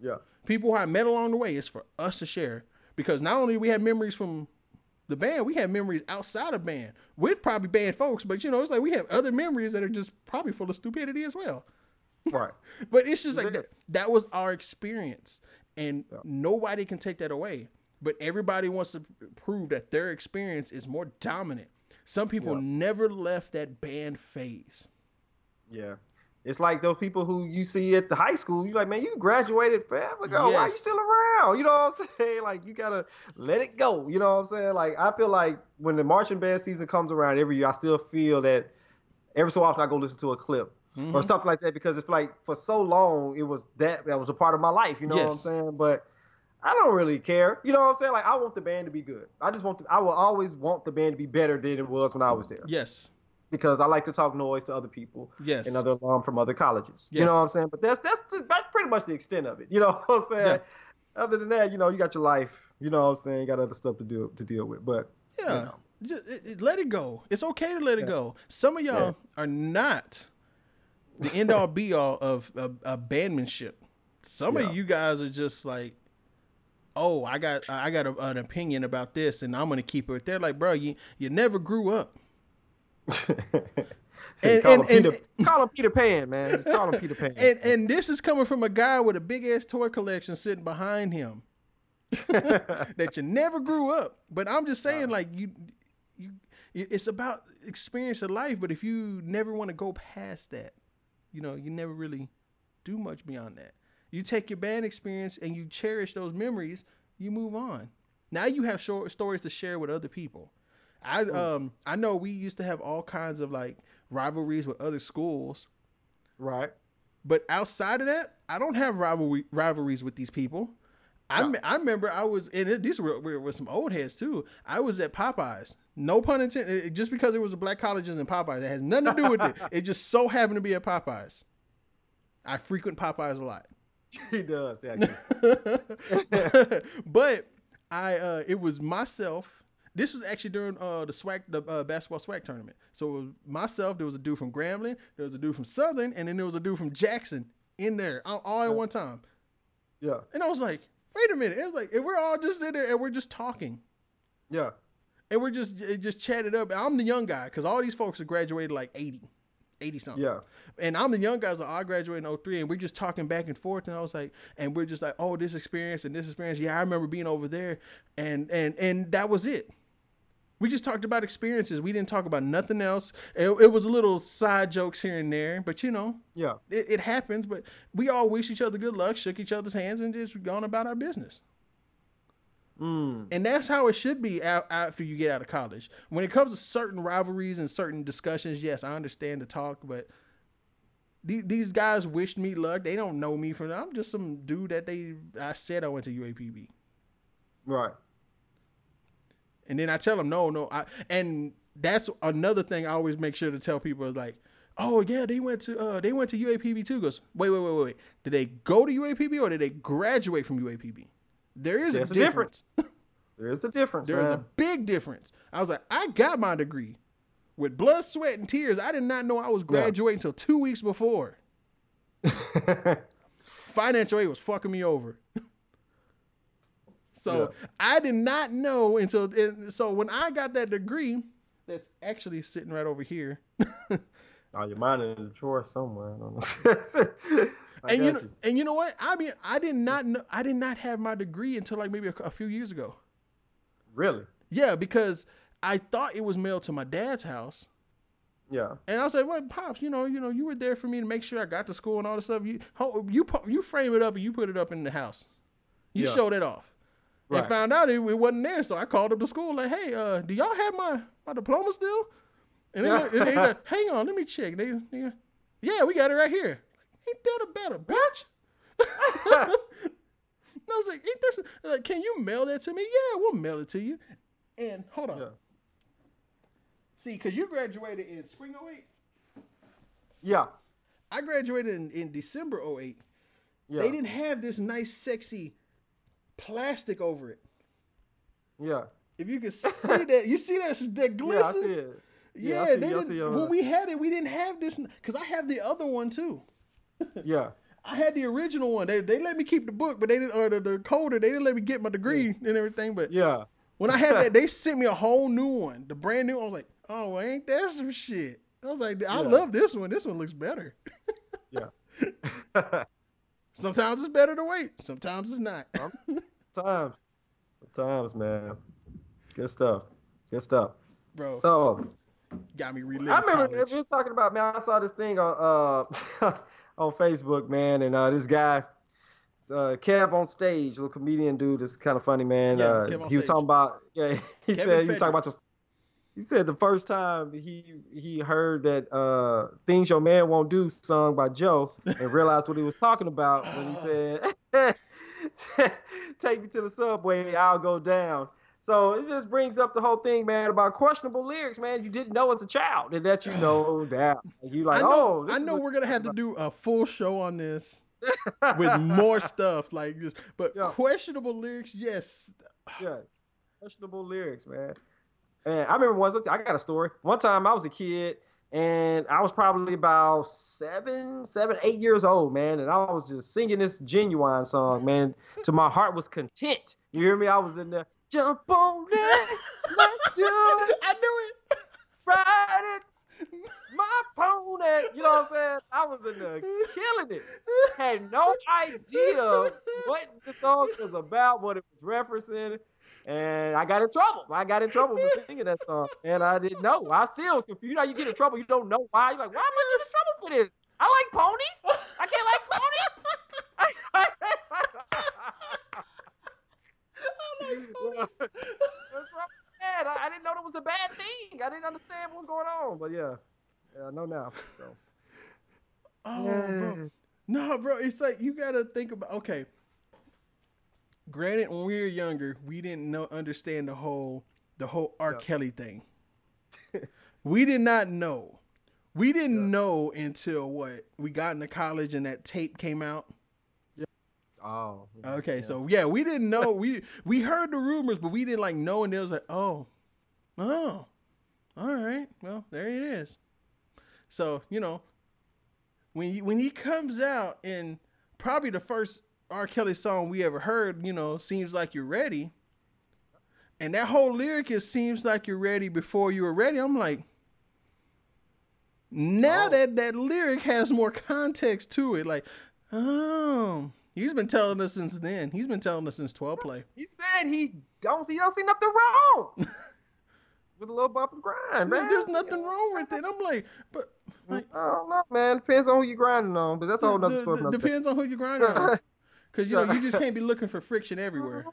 Yeah. People who I met along the way, it's for us to share. Because not only we have memories from the band, we have memories outside of band with probably band folks, but you know, it's like we have other memories that are just probably full of stupidity as well. Right. But it's just like Yeah. that, that was our experience, and Yeah. nobody can take that away. But everybody wants to prove that their experience is more dominant. Some people Yeah. never left that band phase. Yeah. It's like those people who you see at the high school. You're like, man, you graduated forever ago. Why are you still around? You know what I'm saying? Like, you gotta let it go. You know what I'm saying? Like, I feel like when the marching band season comes around every year, I still feel that every so often I go listen to a clip or Mhm. something like that because it's like for so long it was that that was a part of my life. You know what I'm saying? But I don't really care. You know what I'm saying? Like, I want the band to be good. I just want. To, I will always want the band to be better than it was when I was there Yes, because I like to talk noise to other people yes, and other alum from other colleges. You know what I'm saying? But that's that's that's pretty much the extent of it. You know what I'm saying? Other than that, you know, you got your life. You know what I'm saying? You got other stuff to deal to deal with. But you yeah. know. Just, it- it- let it go. It's okay to let it Yeah. go. Some of y'all Yeah. are not the end all be all of, of, of bandmanship. Some Yeah. of you guys are just like, oh, I got I got a, an opinion about this, and I'm gonna keep it there. Like, bro, you you never grew up. And- call, and- him Peter, and- call him Peter Pan, man. Just call him Peter Pan. And and this is coming from a guy with a big ass toy collection sitting behind him that you never grew up. But I'm just saying, Nah. like you, you it's about experience of life. But if you never want to go past that, you know, you never really do much beyond that. You take your bad experience and you cherish those memories. You move on. Now you have short stories to share with other people. I um I know we used to have all kinds of like rivalries with other schools, Right. but outside of that, I don't have rivalry rivalries with these people. I, No. me- I remember I was and it, these were, were, were some old heads too. I was at Popeyes. No pun intended. it- Just because it was a black colleges in Popeyes, it has nothing to do with it. It just so happened to be at Popeyes. I frequent Popeyes a lot. he does. Yeah. but I uh it was myself. This was actually during uh the SWAC the uh, basketball SWAC tournament. So it was myself. There was a dude from Grambling. There was a dude from Southern, and then there was a dude from Jackson in there all, all at Yeah. one time. yeah. And I was like, wait a minute. It was like and we're all just in there and we're just talking. Yeah. And we're just just chatted up. I'm the young guy because all these folks are graduated like 80, 80 something. Yeah. And I'm the young guys. Like, I graduated in 03, and we're just talking back and forth. And I was like, and we're just like, oh, this experience and this experience. Yeah, I remember being over there, and and and that was it. We just talked about experiences. We didn't talk about nothing else. It, it was a little side jokes here and there, but you know, Yeah. it, it happens. But we all wish each other good luck, shook each other's hands, and just gone about our business. Mm. And that's how it should be after you get out of college. When it comes to certain rivalries and certain discussions, yes, I understand the talk, but these, these guys wished me luck. They don't know me from. I'm just some dude that they. I said I went to UAPB, Right. and then I tell them no, no. I and that's another thing I always make sure to tell people is like, oh yeah, they went to uh they went to UAPB too. Goes wait wait wait wait wait. Did they go to UAPB or did they graduate from UAPB? There is There's a a difference. There is a difference, There is a big difference. I was like, I got my degree with blood, sweat, and tears. I did not know I was graduating until two weeks before. Financial aid was fucking me over. so I did not know until. So when I got that degree, that's actually sitting right over here. oh, your mind in the drawer somewhere. I don't know. I and you, know, and you know what? I mean, I did not know. I did not have my degree until like maybe a, a few years ago. Really? Yeah, because I thought it was mailed to my dad's house. Yeah. And I was like, "Well, pops, you know, you know, you were there for me to make sure I got to school and all this stuff. You, you, you frame it up and you put it up in the house. You Yeah. showed it off. Right. And found out it, it wasn't there, so I called up the school like, "Hey, uh, do y'all have my my diploma still?" And they, and they like, "Hang on, let me check." They, they, yeah, we got it right here. Ain't that a better bitch? and I was like, "Ain't this? Like, can you mail that to me?" Yeah, we'll mail it to you. And hold on. Yeah. See, because you graduated in spring 08. Yeah. I graduated in, in December 08. Yeah. They didn't have this nice, sexy plastic over it. Yeah. If you can see that, you see that that Yeah, I glisten? see it. Yeah, Yeah, I see- they didn't. see, when we had it, we didn't have this because I have the other one too. Yeah. I had the original one. They, they let me keep the book, but they didn't, or the, the coder. They didn't let me get my degree and everything. But Yeah. when I had that, they sent me a whole new one, the brand new. One. I was like, oh, well, ain't that some shit? I was like, I Yeah. love this one. This one looks better. Yeah. Sometimes it's better to wait. Sometimes it's not. Sometimes. Sometimes, man. Good stuff. Good stuff. Bro, So got me reliving I remember college. we were talking about man. I saw this thing on uh on Facebook, man, and uh this guy, uh, Kev on stage, little comedian dude, that's kind of funny, man. Yeah, uh, he was stage. talking about yeah. He Kevin said he was talking about the. He said the first time he he heard that uh "Things Your Man Won't Do" sung by Joe and realized what he was talking about when he said, "Take me to the subway, I'll go down." So it just brings up the whole thing, man, about questionable lyrics, man. You didn't know as a child, and that you know now. You like, I know, oh, I know we're gonna have to do a full show on this with more stuff like this. But Yeah. questionable lyrics, yes. Yeah, questionable lyrics, man. And I remember once I got a story. One time I was a kid and I was probably about seven, seven, eight years old, man. And I was just singing this genuine song, man. To my heart was content. You hear me? I was in there. Jump on it, let's do it, I knew it. ride it. my pony. You know what I'm saying? I was in there killing it. Had no idea what the song was about, what it was referencing. And I got in trouble. I got in trouble for singing that song. And I didn't know. I still was confused. You know, you get in trouble, you don't know why. You're like, why am I getting in trouble for this? I like ponies. I can't like ponies. What's wrong with that? I, I didn't know that was a bad thing. I didn't understand what was going on. But yeah, yeah I know now. So. Oh, bro. No, bro. It's like you gotta think about. Okay. Granted, when we were younger, we didn't know understand the whole the whole R. Yeah. Kelly thing. we did not know. We didn't Yeah. know until what we got into college and that tape came out. Oh. Okay, yeah. so yeah, we didn't know. we we heard the rumors, but we didn't like know, and it was like, oh, oh, all right, well, there it is. So you know, when he, when he comes out and probably the first R. Kelly song we ever heard, you know, seems like you're ready, and that whole lyric is seems like you're ready before you were ready. I'm like. Now Oh. that that lyric has more context to it, like, oh, he's been telling us since then. He's been telling us since 12 play. He said he don't see don't see nothing wrong with a little bump and grind, man. There's nothing wrong with it. I'm like, but like, I don't know, man. Depends on who you're grinding on, but that's a whole nother d- story. d- for another day. depends on who you're grinding on. Because you know you just can't be looking for friction everywhere.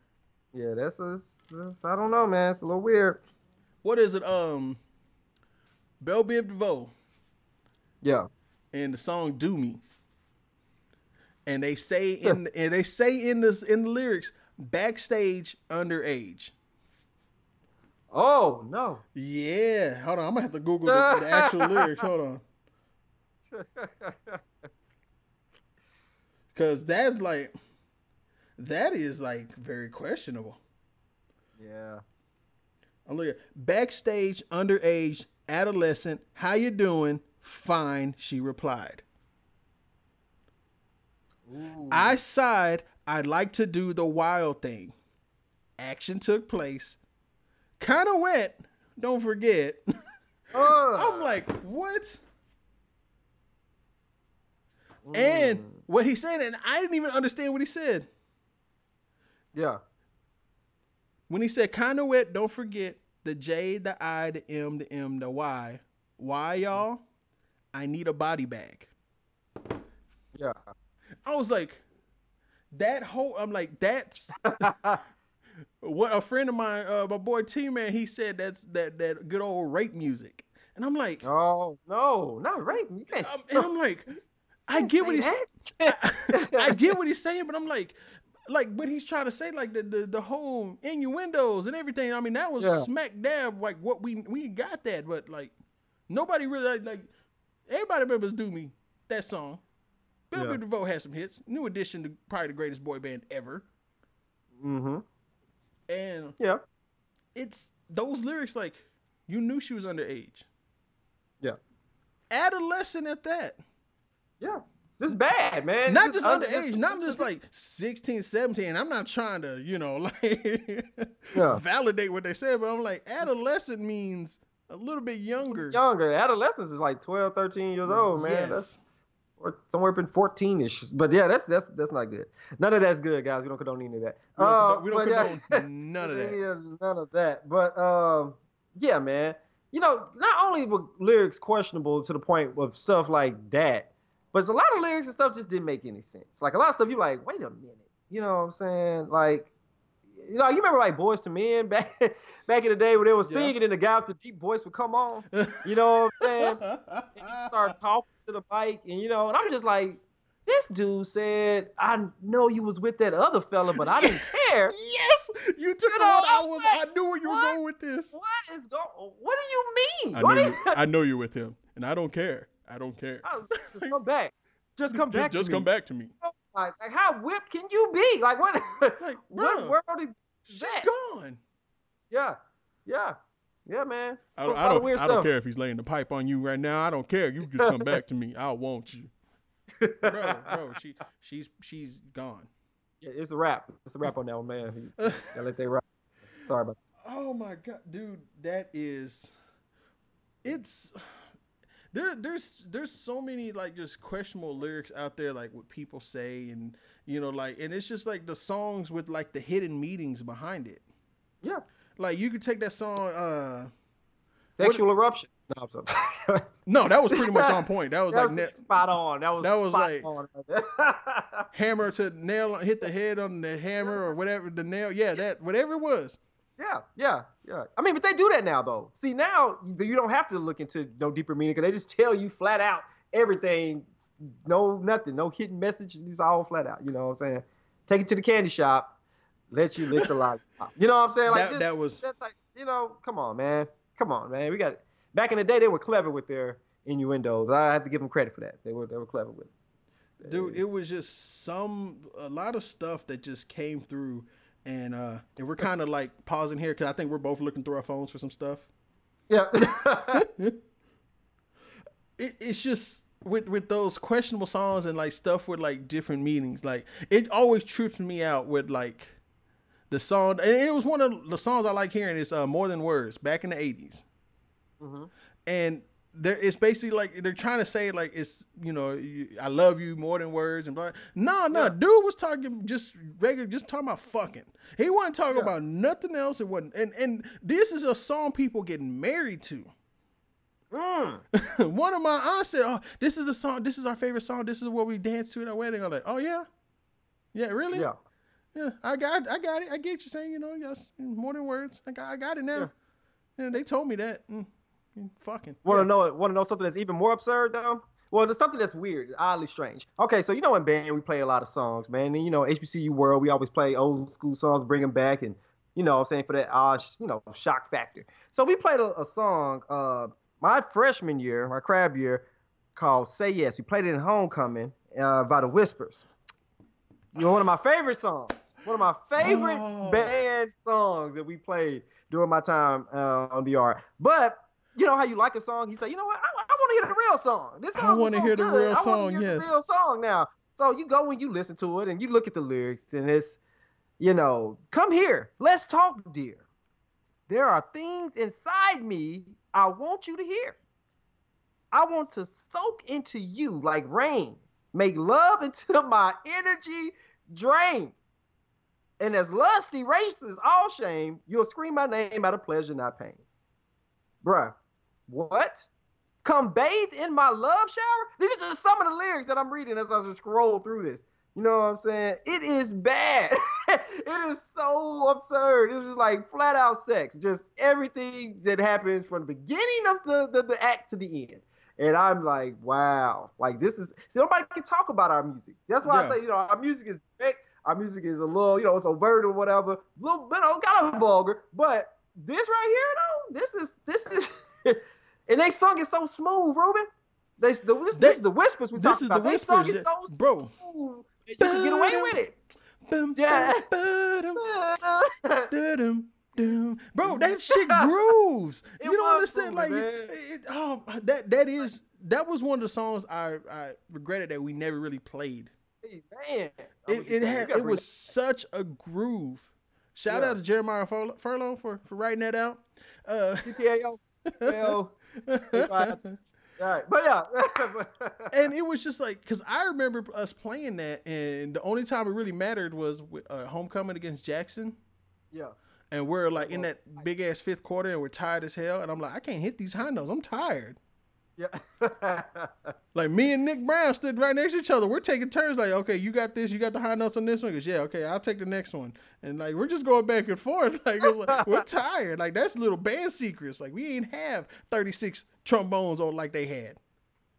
Yeah, that's, that's, that's I don't know, man. It's a little weird. What is it? Um, Bell Biv DeVoe Yeah. and the song "Do Me," and they say in and they say in this in the lyrics backstage underage. Oh no. Yeah, hold on. I'm gonna have to Google the, the actual lyrics. Hold on, because that like that is like very questionable. yeah. Oh, I'm looking backstage underage adolescent. How you doing? Fine, she replied. Ooh. I sighed. I'd like to do the wild thing. Action took place. Kind of wet. Don't forget. Ugh. I'm like, what? And Mm. what he said, and I didn't even understand what he said. yeah. When he said kind of wet, don't forget the J, the I, the M, the M, the Y. Why, y'all? I need a body bag. Yeah. I was like, that whole, I'm like, that's what a friend of mine, uh, my boy T Man, he said that's that that good old rape music. And I'm like, oh no, not rape. You can't. um, and I'm like, I get what he's that. I get what he's saying, but I'm like, like what he's trying to say, like the the, the whole innuendos and everything. I mean, that was Yeah. smack dab like what we we got that, but like nobody really like, like everybody remembers "Do Me" that song. Bill Yeah. DeVoe had some hits. New Edition to probably the greatest boy band ever, Mm-hmm. and Yeah. it's those lyrics like you knew she was underage. Yeah. Adolescent at that. Yeah. It's just bad, man. not It's just underage, not it's just like 16, 17. I'm not trying to, you know, like Yeah. validate what they said, but I'm like, adolescent means a little bit younger. younger. Adolescence is like 12, 13 years old, man. Yes. That's or somewhere between 14 ish. But yeah, that's that's that's not good. None of that's good, guys. We don't condone any of that. We don't, Uh, condone- we don't yeah. condone none of that. Yeah, none of that. But um, yeah, man. You know, not only were lyrics questionable to the point of stuff like that, but it's a lot of lyrics and stuff just didn't make any sense. Like a lot of stuff, you're like, wait a minute. You know what I'm saying? Like, you know, you remember like Boyz II Men back back in the day when they were Yeah. singing and the guy with the deep voice would come on. You know what I'm saying? and he start talking to the mic, and you know, and I'm just like, this dude said, I know you was with that other fella, but I didn't care. yes, you took You know, one I was. like, I knew where you were what? going with this. What is going? What do you mean? I know you. I know you're with him, and I don't care. I don't care. I just come back. Just come back. Just to come me. back to me. Oh, Like, like, how whipped can you be? Like, what? Like, what bruh, world is She's that? gone. Yeah, yeah, yeah, man. I So don't, a I lot don't, weird I don't care if he's laying the pipe on you right now. I don't care. You just come back to me. I want you, bro. Bro, she, she's, she's gone. Yeah, it's a wrap. It's a wrap on that one, man. Gotta let that wrap. Sorry about oh my god, dude, that is, it's, there there's there's so many like just questionable lyrics out there like what people say and you know like and it's just like the songs with like the hidden meanings behind it Yeah. like you could take that song uh Sexual eruption. No, I'm sorry. no that was pretty much on point that was that like was ne- spot on. That was that was spot like- on hammer to nail hit the head on the hammer or whatever the nail yeah that whatever it was Yeah, yeah, yeah. I mean, but they do that now, though. See, now you don't have to look into no deeper meaning because they just tell you flat out everything, no nothing, no hidden message. It's all flat out. You know what I'm saying? Take it to the candy shop, let you lick the lollipop. You know what I'm saying? Like that, just, that was that's like, you know, come on, man, come on, man. We got it. back in the day they were clever with their innuendos. I have to give them credit for that. They were they were clever with it. dude it was just some a lot of stuff that just came through and uh and we're kind of like pausing here because i think we're both looking through our phones for some stuff. Yeah. it, it's just with with those questionable songs and like stuff with like different meanings like it always trips me out with like the song and it was one of the songs i like hearing is uh more than words back in the 80s hmm and there it's basically like they're trying to say like it's you know you, I love you more than words and blah. No, no, Yeah. dude was talking just regular, just talking about fucking. He wasn't talking Yeah. about nothing else. It wasn't, and and this is a song people getting married to. Mm. One of my aunts said, "Oh, this is a song. This is our favorite song. This is what we dance to at our wedding." I'm like, "Oh yeah, yeah, really? Yeah. yeah. I got, I got it. I get you saying, you know, yes, more than words. I got, I got it now. Yeah, they told me that. Mm, fucking. Want yeah. to know? Want to know something that's even more absurd though? Well, there's something that's weird, oddly strange. Okay, so you know in band we play a lot of songs, man. And you know HBCU world we always play old school songs, bring them back, and you know what I'm saying for that odd, sh- you know, shock factor. So we played a, a song uh my freshman year, my crab year, called "Say Yes." We played it in homecoming uh, by the Whispers. You know, one of my favorite songs. One of my favorite Oh. band songs that we played during my time uh, on the art. But you know how you like a song, you say, you know what, I, I want to hear the real song. This I song is wanna so hear the good. real I song, hear yes. The real song now. So you go and you listen to it and you look at the lyrics and it's, you know, come here, let's talk, dear. There are things inside me I want you to hear. I want to soak into you like rain, make love until my energy drains. And as lust erases all shame, you'll scream my name out of pleasure, not pain. Bruh, what? Come bathe in my love shower? These are just some of the lyrics that I'm reading as I just scroll through this. You know what I'm saying? It is bad. it is so absurd. This is like flat out sex. Just everything that happens from the beginning of the, the, the act to the end. And I'm like, wow. Like this is see, nobody can talk about our music. That's why Yeah. I say, you know, our music is big. Our music is a little, you know, it's overt or whatever. A little bit, you know, kind of vulgar. But this right here, though, this is this is and they sung it so smooth, Ruben. They the, this, this is the whispers we talked is the about. They sung Whispers, it so. Bro. smooth you can get away with it. Bum, Yeah. bum, ba-dum, da-dum, dum. Bro, that shit grooves. You don't understand, like, it, oh, that that is that was one of the songs I I regretted that we never really played. Hey, man. It it had it was such a groove. Shout Yeah. out to Jeremiah Furlow, Furlow for for writing that out. Uh, CTAO. All right, but yeah. and it was just like because I remember us playing that, and the only time it really mattered was with, uh, homecoming against Jackson. yeah. and we're like in that big ass fifth quarter and we're tired as hell and i'm like i can't hit these high notes i'm tired Yeah. like me and nick brown stood right next to each other we're taking turns like okay you got this you got the high notes on this one because yeah okay i'll take the next one and like we're just going back and forth like, like, we're tired like that's little band secrets like we ain't have 36 trombones on like they had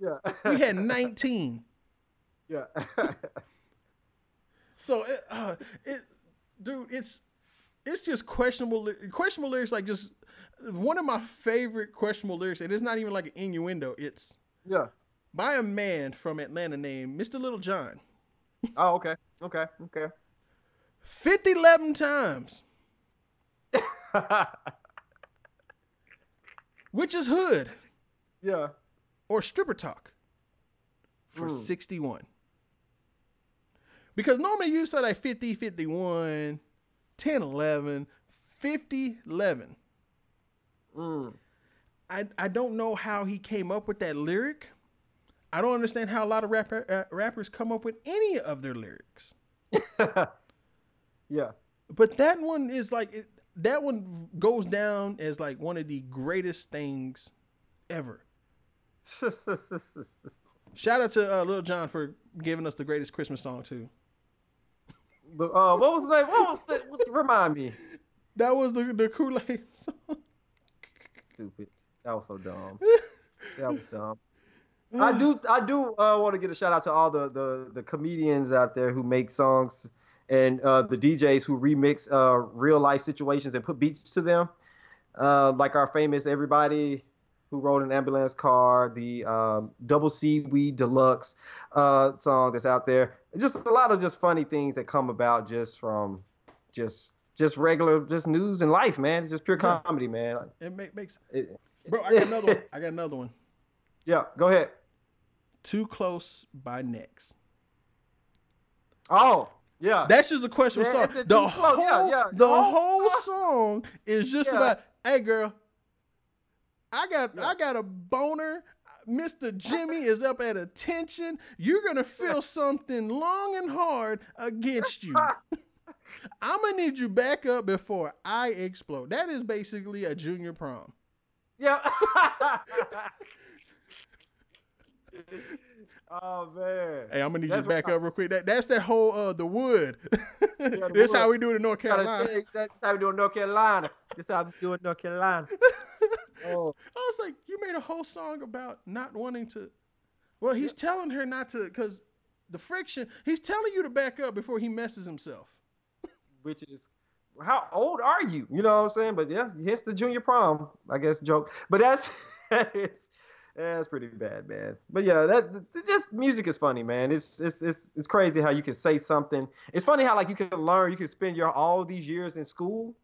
yeah. we had 19 yeah. So it, uh, it, dude, it's it's just questionable. Questionable lyrics, like just one of my favorite questionable lyrics, and it's not even like an innuendo. It's yeah. by a man from Atlanta named Mr. Little John. Oh, okay. Okay. Okay. 50 11 times, which is hood yeah. or stripper talk for Mm. 61. Because normally you say like 50, 51, 10, 11, 50, 11. Mm. I I don't know how he came up with that lyric. I don't understand how a lot of rapper uh, rappers come up with any of their lyrics. yeah. But that one is like it, that one goes down as like one of the greatest things ever. Shout out to uh, Lil Jon for giving us the greatest Christmas song too. The, uh, what was the name? What was the, remind me. That was the the Kool Aid song. Stupid. That was so dumb. that was dumb. I do I do uh, want to get a shout out to all the, the the comedians out there who make songs and uh, the DJs who remix uh, real life situations and put beats to them. Uh, like our famous everybody who wrote an ambulance car, the um, Double Seaweed Deluxe uh, song that's out there. Just a lot of just funny things that come about just from just just regular just news and life, man. It's just pure Yeah. comedy, man. It make, makes It- bro. I got another one. I got another one. yeah, go ahead. Too close by next. Oh, yeah. That's just a question Yeah, song. The whole Yeah, yeah. the Oh, whole song is just Yeah. about, hey girl, I got. I got a boner. Mr. Jimmy is up at attention. You're gonna feel something long and hard against you. I'm gonna need you back up before I explode. That is basically a junior prom. yeah. oh man. Hey, I'm gonna need That's you back I- up real quick. That that's that whole uh the wood. the this wood. how we do it in North Carolina. say, That's how we do it in North Carolina. This how we do it in North Carolina. Oh, I was like, you made a whole song about not wanting to. Well, he's telling her not to, because the friction. He's telling you to back up before he messes himself. Which is how old are you? You know what I'm saying? But yeah, hence the junior prom, I guess joke. But that's it's that's pretty bad, man. But yeah, that that- just music is funny, man. It's it's it's it's crazy how you can say something. It's funny how like you can learn, you can spend your all these years in school.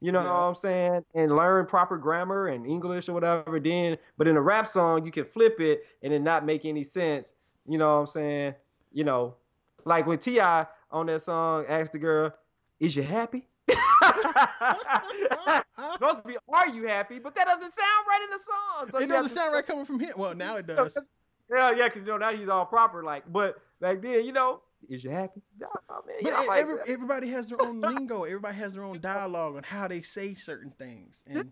You know Yeah. what I'm saying? And learn proper grammar and English or whatever. Then, but in a rap song, you can flip it and it not make any sense. You know what I'm saying? You know, like when T.I. on that song asked the girl, "Is you happy?" supposed to be "Are you happy?" But that doesn't sound right in the song. So it doesn't have to sound right coming from him. Well, now it does. Yeah, yeah, because you know now he's all proper. Like, but back then, you know, is you happy? Nah, man, But yeah, I'm like, every, everybody has their own lingo. Everybody has their own dialogue on how they say certain things. And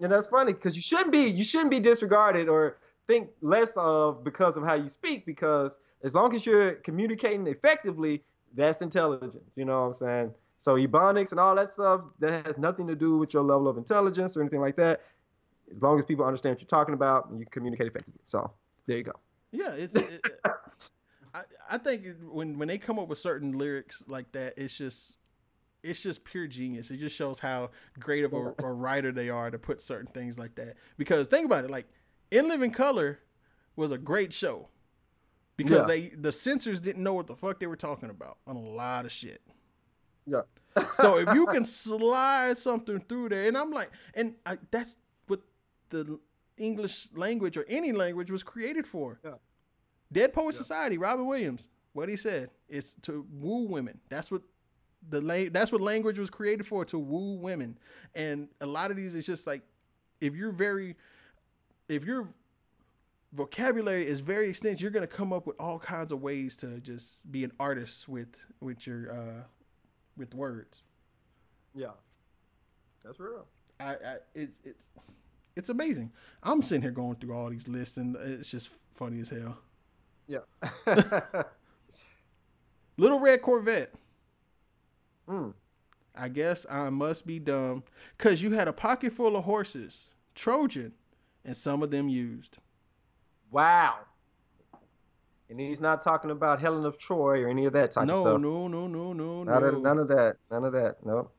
and that's funny because you shouldn't be you shouldn't be disregarded or think less of because of how you speak. Because as long as you're communicating effectively, that's intelligence. You know what I'm saying? So ebonics and all that stuff that has nothing to do with your level of intelligence or anything like that. As long as people understand what you're talking about and you communicate effectively. So there you go. yeah, it's. It, I, I think when when they come up with certain lyrics like that, it's just it's just pure genius. It just shows how great of a, a writer they are to put certain things like that. Because think about it, like In Living Color was a great show because Yeah. they the censors didn't know what the fuck they were talking about on a lot of shit. Yeah. so if you can slide something through there, and I'm like, and I, that's what the English language or any language was created for. Yeah. Dead Poet Yeah. Society, Robin Williams, what he said is to woo women. That's what the la- that's what language was created for to woo women. And a lot of these is just like if you're very if your vocabulary is very extensive, you're gonna come up with all kinds of ways to just be an artist with with your uh with words. Yeah. That's real. I, I it's it's it's amazing. I'm sitting here going through all these lists and it's just funny as hell. Yeah. Little Red Corvette. mm. I guess I must be dumb because you had a pocket full of horses, Trojan, and some of them used. Wow. And he's not talking about Helen of Troy or any of that type No, of stuff. no, no, no, no, None, no. of, none of that. None of that. No.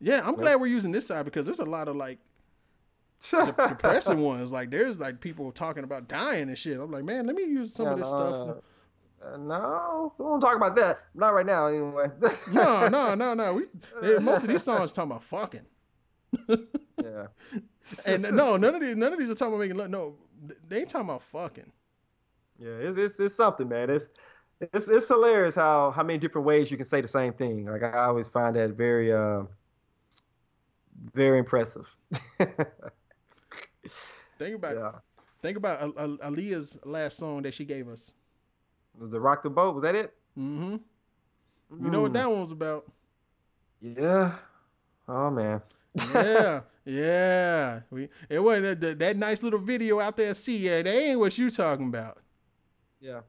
Yeah, I'm glad we're using this side because there's a lot of like de- depressing ones. Like there's like people talking about dying and shit. I'm like, man, let me use some Yeah, of this no, stuff. Uh, no, we won't talk about that. Not right now, anyway. No, no, no, no. We they- most of these songs talking about fucking. yeah. And no, none of these, none of these are talking about making love. No, they ain't talking about fucking. Yeah, it's, it's it's something, man. It's it's it's hilarious how how many different ways you can say the same thing. Like I always find that very uh very impressive. Think about yeah. Think about Al- Al- Aaliyah's last song that she gave us. The Rock the Boat? Was that it? Mm-hmm. You know what Mm. that one was about? Yeah. Oh man. Yeah, yeah. We it wasn't that, that nice little video out there. See, yeah, that ain't what you talking about. Yeah.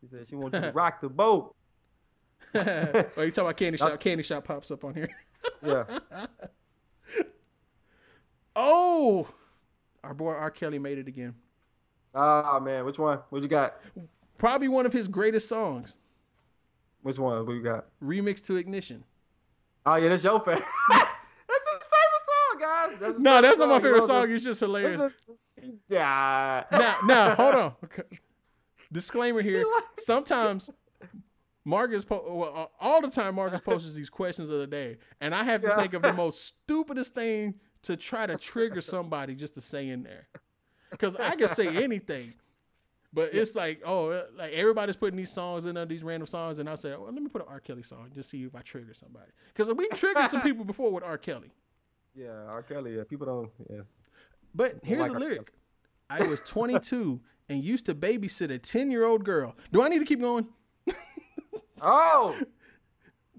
She said she wanted to rock the boat. oh, you talking about Candy Shop? Candy Shop pops up on here. Yeah. oh, our boy R. Kelly made it again. Oh man, which one? What you got? Probably one of his greatest songs, Which one? What you got? remix to Ignition. Oh yeah, that's your favorite. that's his favorite song, guys. That's No, that's not my favorite song. it. It's just hilarious. Yeah. now, now, hold on. Okay. Disclaimer here. Sometimes Marcus, po- well, uh, all the time Marcus posts these questions of the day, and I have to Yeah. think of the most stupidest thing to try to trigger somebody just to say in there, because I can say anything. But it's like, oh, uh, like everybody's putting these songs in there, these random songs, and I say, well, let me put an R. Kelly song, just see if I trigger somebody. Because we triggered some people before with R. Kelly. Yeah, R. Kelly. Yeah, people don't. Yeah. But here's like the lyric: I was 22 and used to babysit a 10 year old girl. Do I need to keep going? Oh.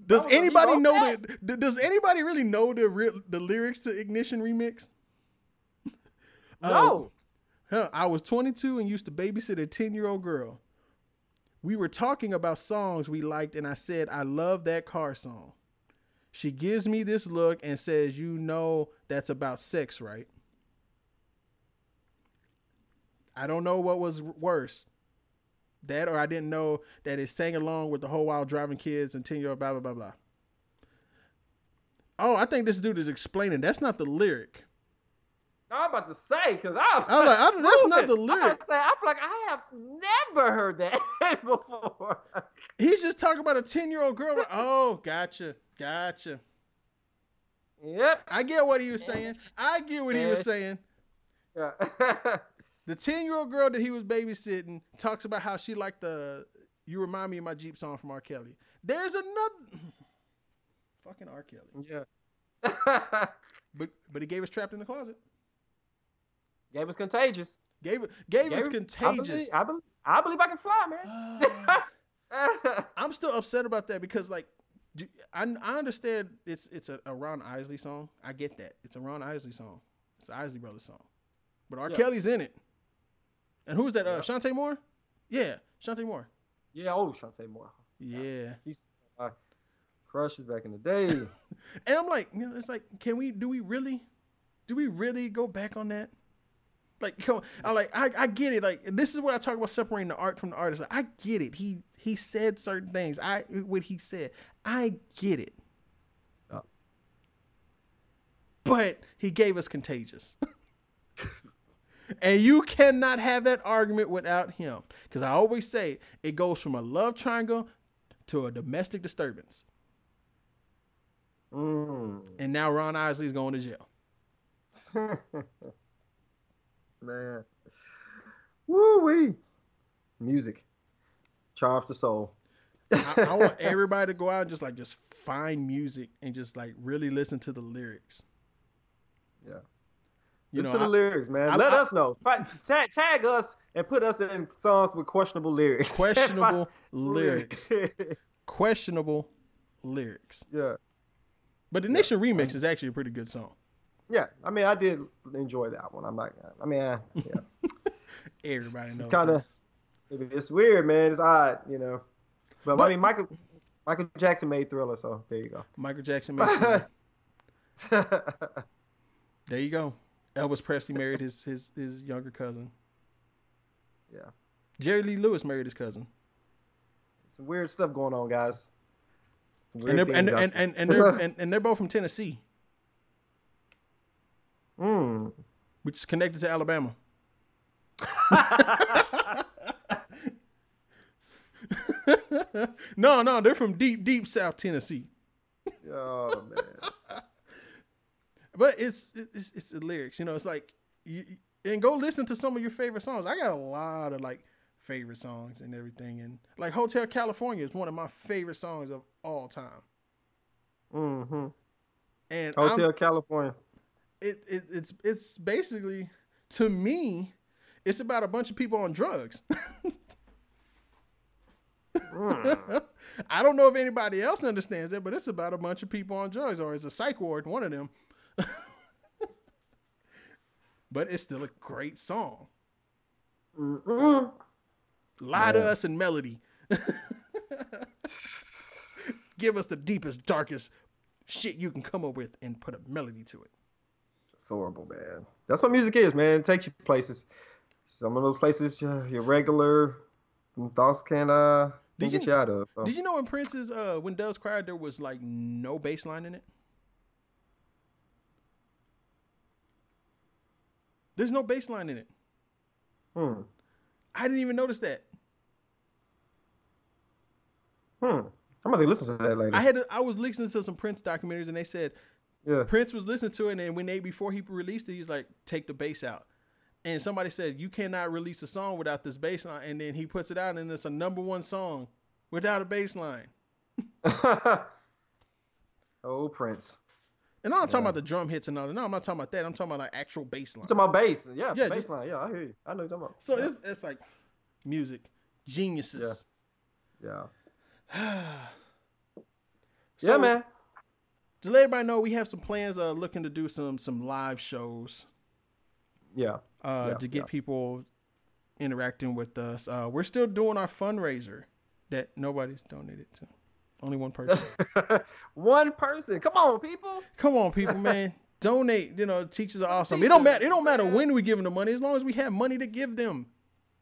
Does was a- you anybody know that? the? Does anybody really know the real the lyrics to Ignition remix? Uh, No. Huh, I was 22 and used to babysit a 10 year old girl. We were talking about songs we liked, and I said, I love that car song. She gives me this look and says, You know that's about sex, right? I don't know what was worse. That or I didn't know that it sang along with the whole while driving kids and 10 year old blah, blah, blah, blah. Oh, I think this dude is explaining. That's not the lyric. I'm about to say because I. I was like, I don't- that's not the I'm about lyric. to say, I feel like I have never heard that before. He's just talking about a 10 year old girl. Oh, gotcha. Gotcha. Yep. I get what he was saying. I get what he was saying. Yeah. The 10 year old girl that he was babysitting talks about how she liked the You Remind Me of My Jeep song from R. Kelly. There's another. Fucking R. Kelly. yeah. But, but he gave us Trapped in the Closet. Game is contagious. Gave, gave us Game- Contagious. I believe, I believe, I believe I can fly, man. I'm still upset about that because like I, I understand it's it's a, a Ron Isley song. I get that. It's a Ron Isley song. It's an Isley Brothers song. But R. Yeah. Kelly's in it. And who's that? Uh, Chanté Moore? Yeah, Chanté Moore. yeah, oh, Chanté Moore. Yeah. He's crushes back in the day. And I'm like, you know, it's like, can we? Do we really? Do we really go back on that? Like, come on. I like, I, I get it. Like, this is what I talk about separating the art from the artist. Like, I get it. He he said certain things. I what he said. I get it. Yeah. But he gave us Contagious. and you cannot have that argument without him. Because I always say it goes from a love triangle to a domestic disturbance. Mm. And now Ron Isley's going to jail. Man. Woo wee. Music. Charms the soul. I, I want everybody to go out and just like just find music and just like really listen to the lyrics. Yeah. You Listen know, to the I- lyrics, man. I- Let us know. Tag, tag us and put us in songs with questionable lyrics. questionable lyrics. Questionable lyrics. yeah. But the Ignition remix is actually a pretty good song. Yeah. I mean, I did enjoy that one. I'm not, I mean, uh, yeah. Everybody knows. it's kind of, it's weird, man. It's odd, you know. But, But- I mean, Michael, Michael Jackson made Thriller, so there you go. Michael Jackson made Thriller. There you go. Elvis Presley married his his his younger cousin. Yeah. Jerry Lee Lewis married his cousin. Some weird stuff going on, guys. And they're, and, and, and, and, they're, and, and they're both from Tennessee, Mm. which is connected to Alabama. no, no, they're from deep, deep South Tennessee. oh man. But it's it's it's the lyrics, you know. It's like you, and go listen to some of your favorite songs. I got a lot of like favorite songs and everything, and like Hotel California is one of my favorite songs of all time. Mm-hmm. And Hotel I'm- California. It, it it's it's basically to me, it's about a bunch of people on drugs. Mm. I don't know if anybody else understands it, but it's about a bunch of people on drugs, or it's a psych ward, one of them. but it's still a great song. Mm-mm. Lie to us in melody. Give us the deepest, darkest shit you can come up with and put a melody to it. It's horrible, man. That's what music is, man. It takes you places. Some of those places your regular thoughts can uh Did get you- you out of. So. Did you know in Prince's uh when Doves Cried there was like no bass line in it? There's no bass line in it. Hmm. I didn't even notice that. Hmm. I'm gonna listen to that later. I had to, I was listening to some Prince documentaries and they said yeah. Prince was listening to it and when they before he released it he's like take the bass out. And somebody said you cannot release a song without this bass line and then he puts it out and it's a number 1 song without a bass line. oh, Prince. And I'm not talking Yeah. about the drum hits and all that. No, I'm not talking about that. I'm talking about like actual bass line. Talking about bass? Yeah, Yeah, bass line. Yeah, I hear you. I know what you're talking about. So yeah. it's it's like music, geniuses. yeah. so, yeah, man. To let everybody know, we have some plans. Uh, looking to do some some live shows. Yeah. Uh, Yeah, to get yeah. people interacting with us. Uh, we're still doing our fundraiser that nobody's donated to. Only one person. One person. Come on, people. Come on, people, man. Donate. You know, teachers are awesome. It don't matter. It don't matter man. when we give them the money, as long as we have money to give them.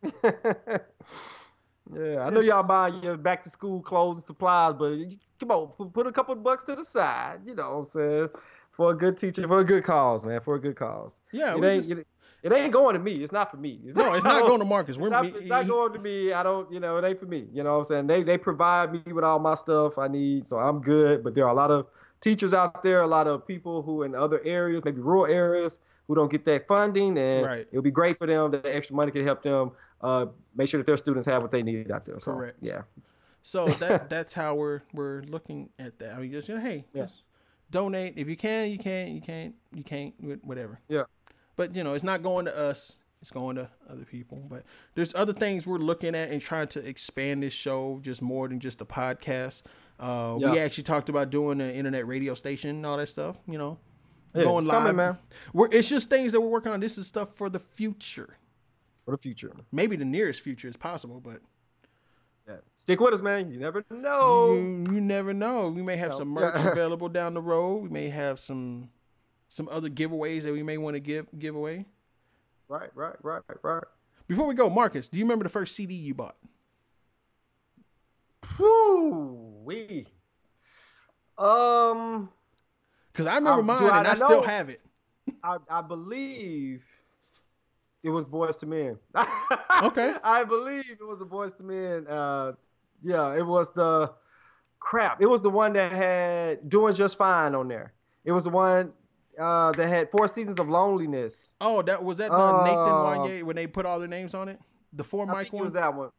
yeah, I know y'all buying your back to school clothes and supplies, but you- come on, put a couple bucks to the side. You know what I'm saying? For a good teacher, for a good cause, man. For a good cause. Yeah, it ain't. just- it, it ain't going to me. It's not for me. no, it's not going to Marcus. We're It's not, me- it's not going to me. I don't, you know, it ain't for me. You know what I'm saying? They they provide me with all my stuff I need, so I'm good. But there are a lot of teachers out there, a lot of people who in other areas, maybe rural areas, who don't get that funding, and Right. it would be great for them. That extra money could help them uh, make sure that their students have what they need out there. So, Correct. Yeah. So that that's how we're we're looking at that. I mean, just you know, hey, Yeah. just donate if you can. You can't. You can't. You can't. Whatever. Yeah. But you know, it's not going to us. It's going to other people. But there's other things we're looking at and trying to expand this show just more than just a podcast. Uh, We actually talked about doing an internet radio station and all that stuff. You know, Yeah, going it's live. coming, man. We're, it's just things that we're working on. This is stuff for the future. For the future. Maybe the nearest future is possible, but Yeah. Stick with us, man. You never know. You, you never know. We may have No. some merch available down the road. We may have some some other giveaways that we may want to give give away. Right, right, right, right. Before we go, Marcus, do you remember the first CD you bought? Whew, we. Um, Because I remember Um, mine I- and I, I still have it. I, I believe it was Boyz II Men. Okay. I believe it was a Boyz II Men. Uh, yeah, it was the crap. It was the one that had "Doing Just Fine" on there. It was the one uh, that had Four Seasons of Loneliness. Oh, that was that the Uh, Nathan Wanya when they put all their names on it? The four I mic think it one? was that one.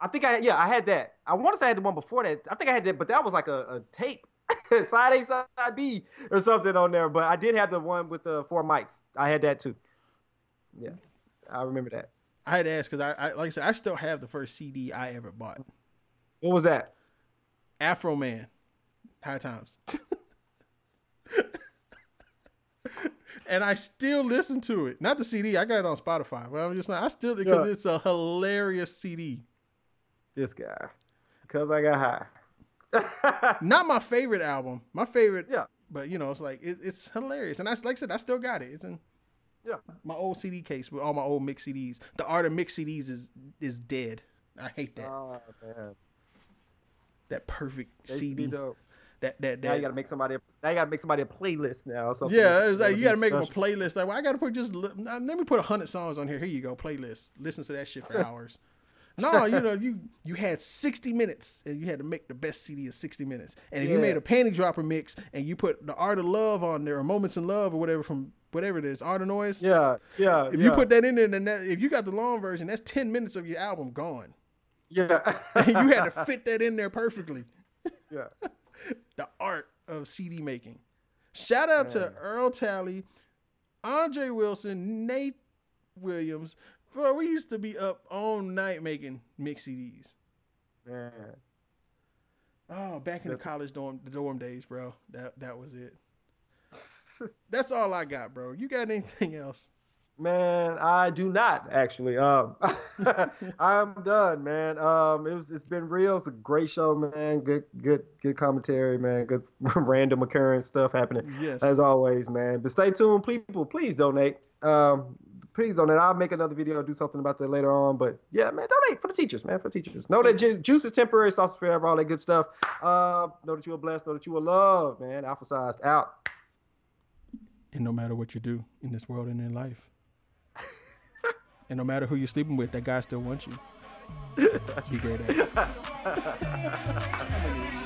I think I yeah I had that. I want to say I had the one before that. I think I had that, but that was like a, a tape, side A, side B, or something on there. But I did have the one with the four mics. I had that too. Yeah, I remember that. I had to ask because I, I like I said, I still have the first CD I ever bought. What was that? Afroman. High times. and I still listen to it. Not the CD. I got it on Spotify. But I'm just like, I still because Yeah. it's a hilarious CD. This guy, because I got high. Not my favorite album. My favorite. Yeah. But you know, it's like it, it's hilarious, and I like I said, I still got it. It's in. Yeah. My old CD case with all my old mix CDs. The art of mix CDs is is dead. I hate that. oh man, that perfect They used to be CD. dope. That that Now you gotta make somebody. Now you gotta make somebody a playlist now. Or something. Yeah, it's like you got to make them a playlist. Like, well, I got to put just let me put a hundred songs on here. Here you go, playlist. Listen to that shit for hours. No, you know you you had sixty minutes and you had to make the best CD of sixty minutes. And if you made a panty dropper mix and you put the Art of Love on there or Moments in Love or whatever from whatever it is, Art of Noise. Yeah, yeah. If yeah, you put that in there, then that, if you got the long version, that's ten minutes of your album gone. yeah, And you had to fit that in there perfectly. yeah. The art of CD making. Shout out Man. to Earl Talley, Andre Wilson, Nate Williams. Bro, we used to be up all night making mix CDs. Man. Oh, back in the college dorm the dorm days, bro. That that was it. That's all I got, bro. You got anything else? Man, I do not actually. Um, I'm done, man. Um, it was it's been real. It's a great show, man. Good, good, good commentary, man. Good random occurrence stuff happening Yes. as always, man. But stay tuned, people. Please donate. Um, please donate. I'll make another video, do something about that later on. But yeah, man, donate for the teachers, man. For the teachers. Know that ju- juice is temporary, sauce is forever, all that good stuff. Uh, know that you are blessed. Know that you are loved, man. Alpha sized out. And no matter what you do in this world and in life, and no matter who you're sleeping with, that guy still wants you. Be great at it.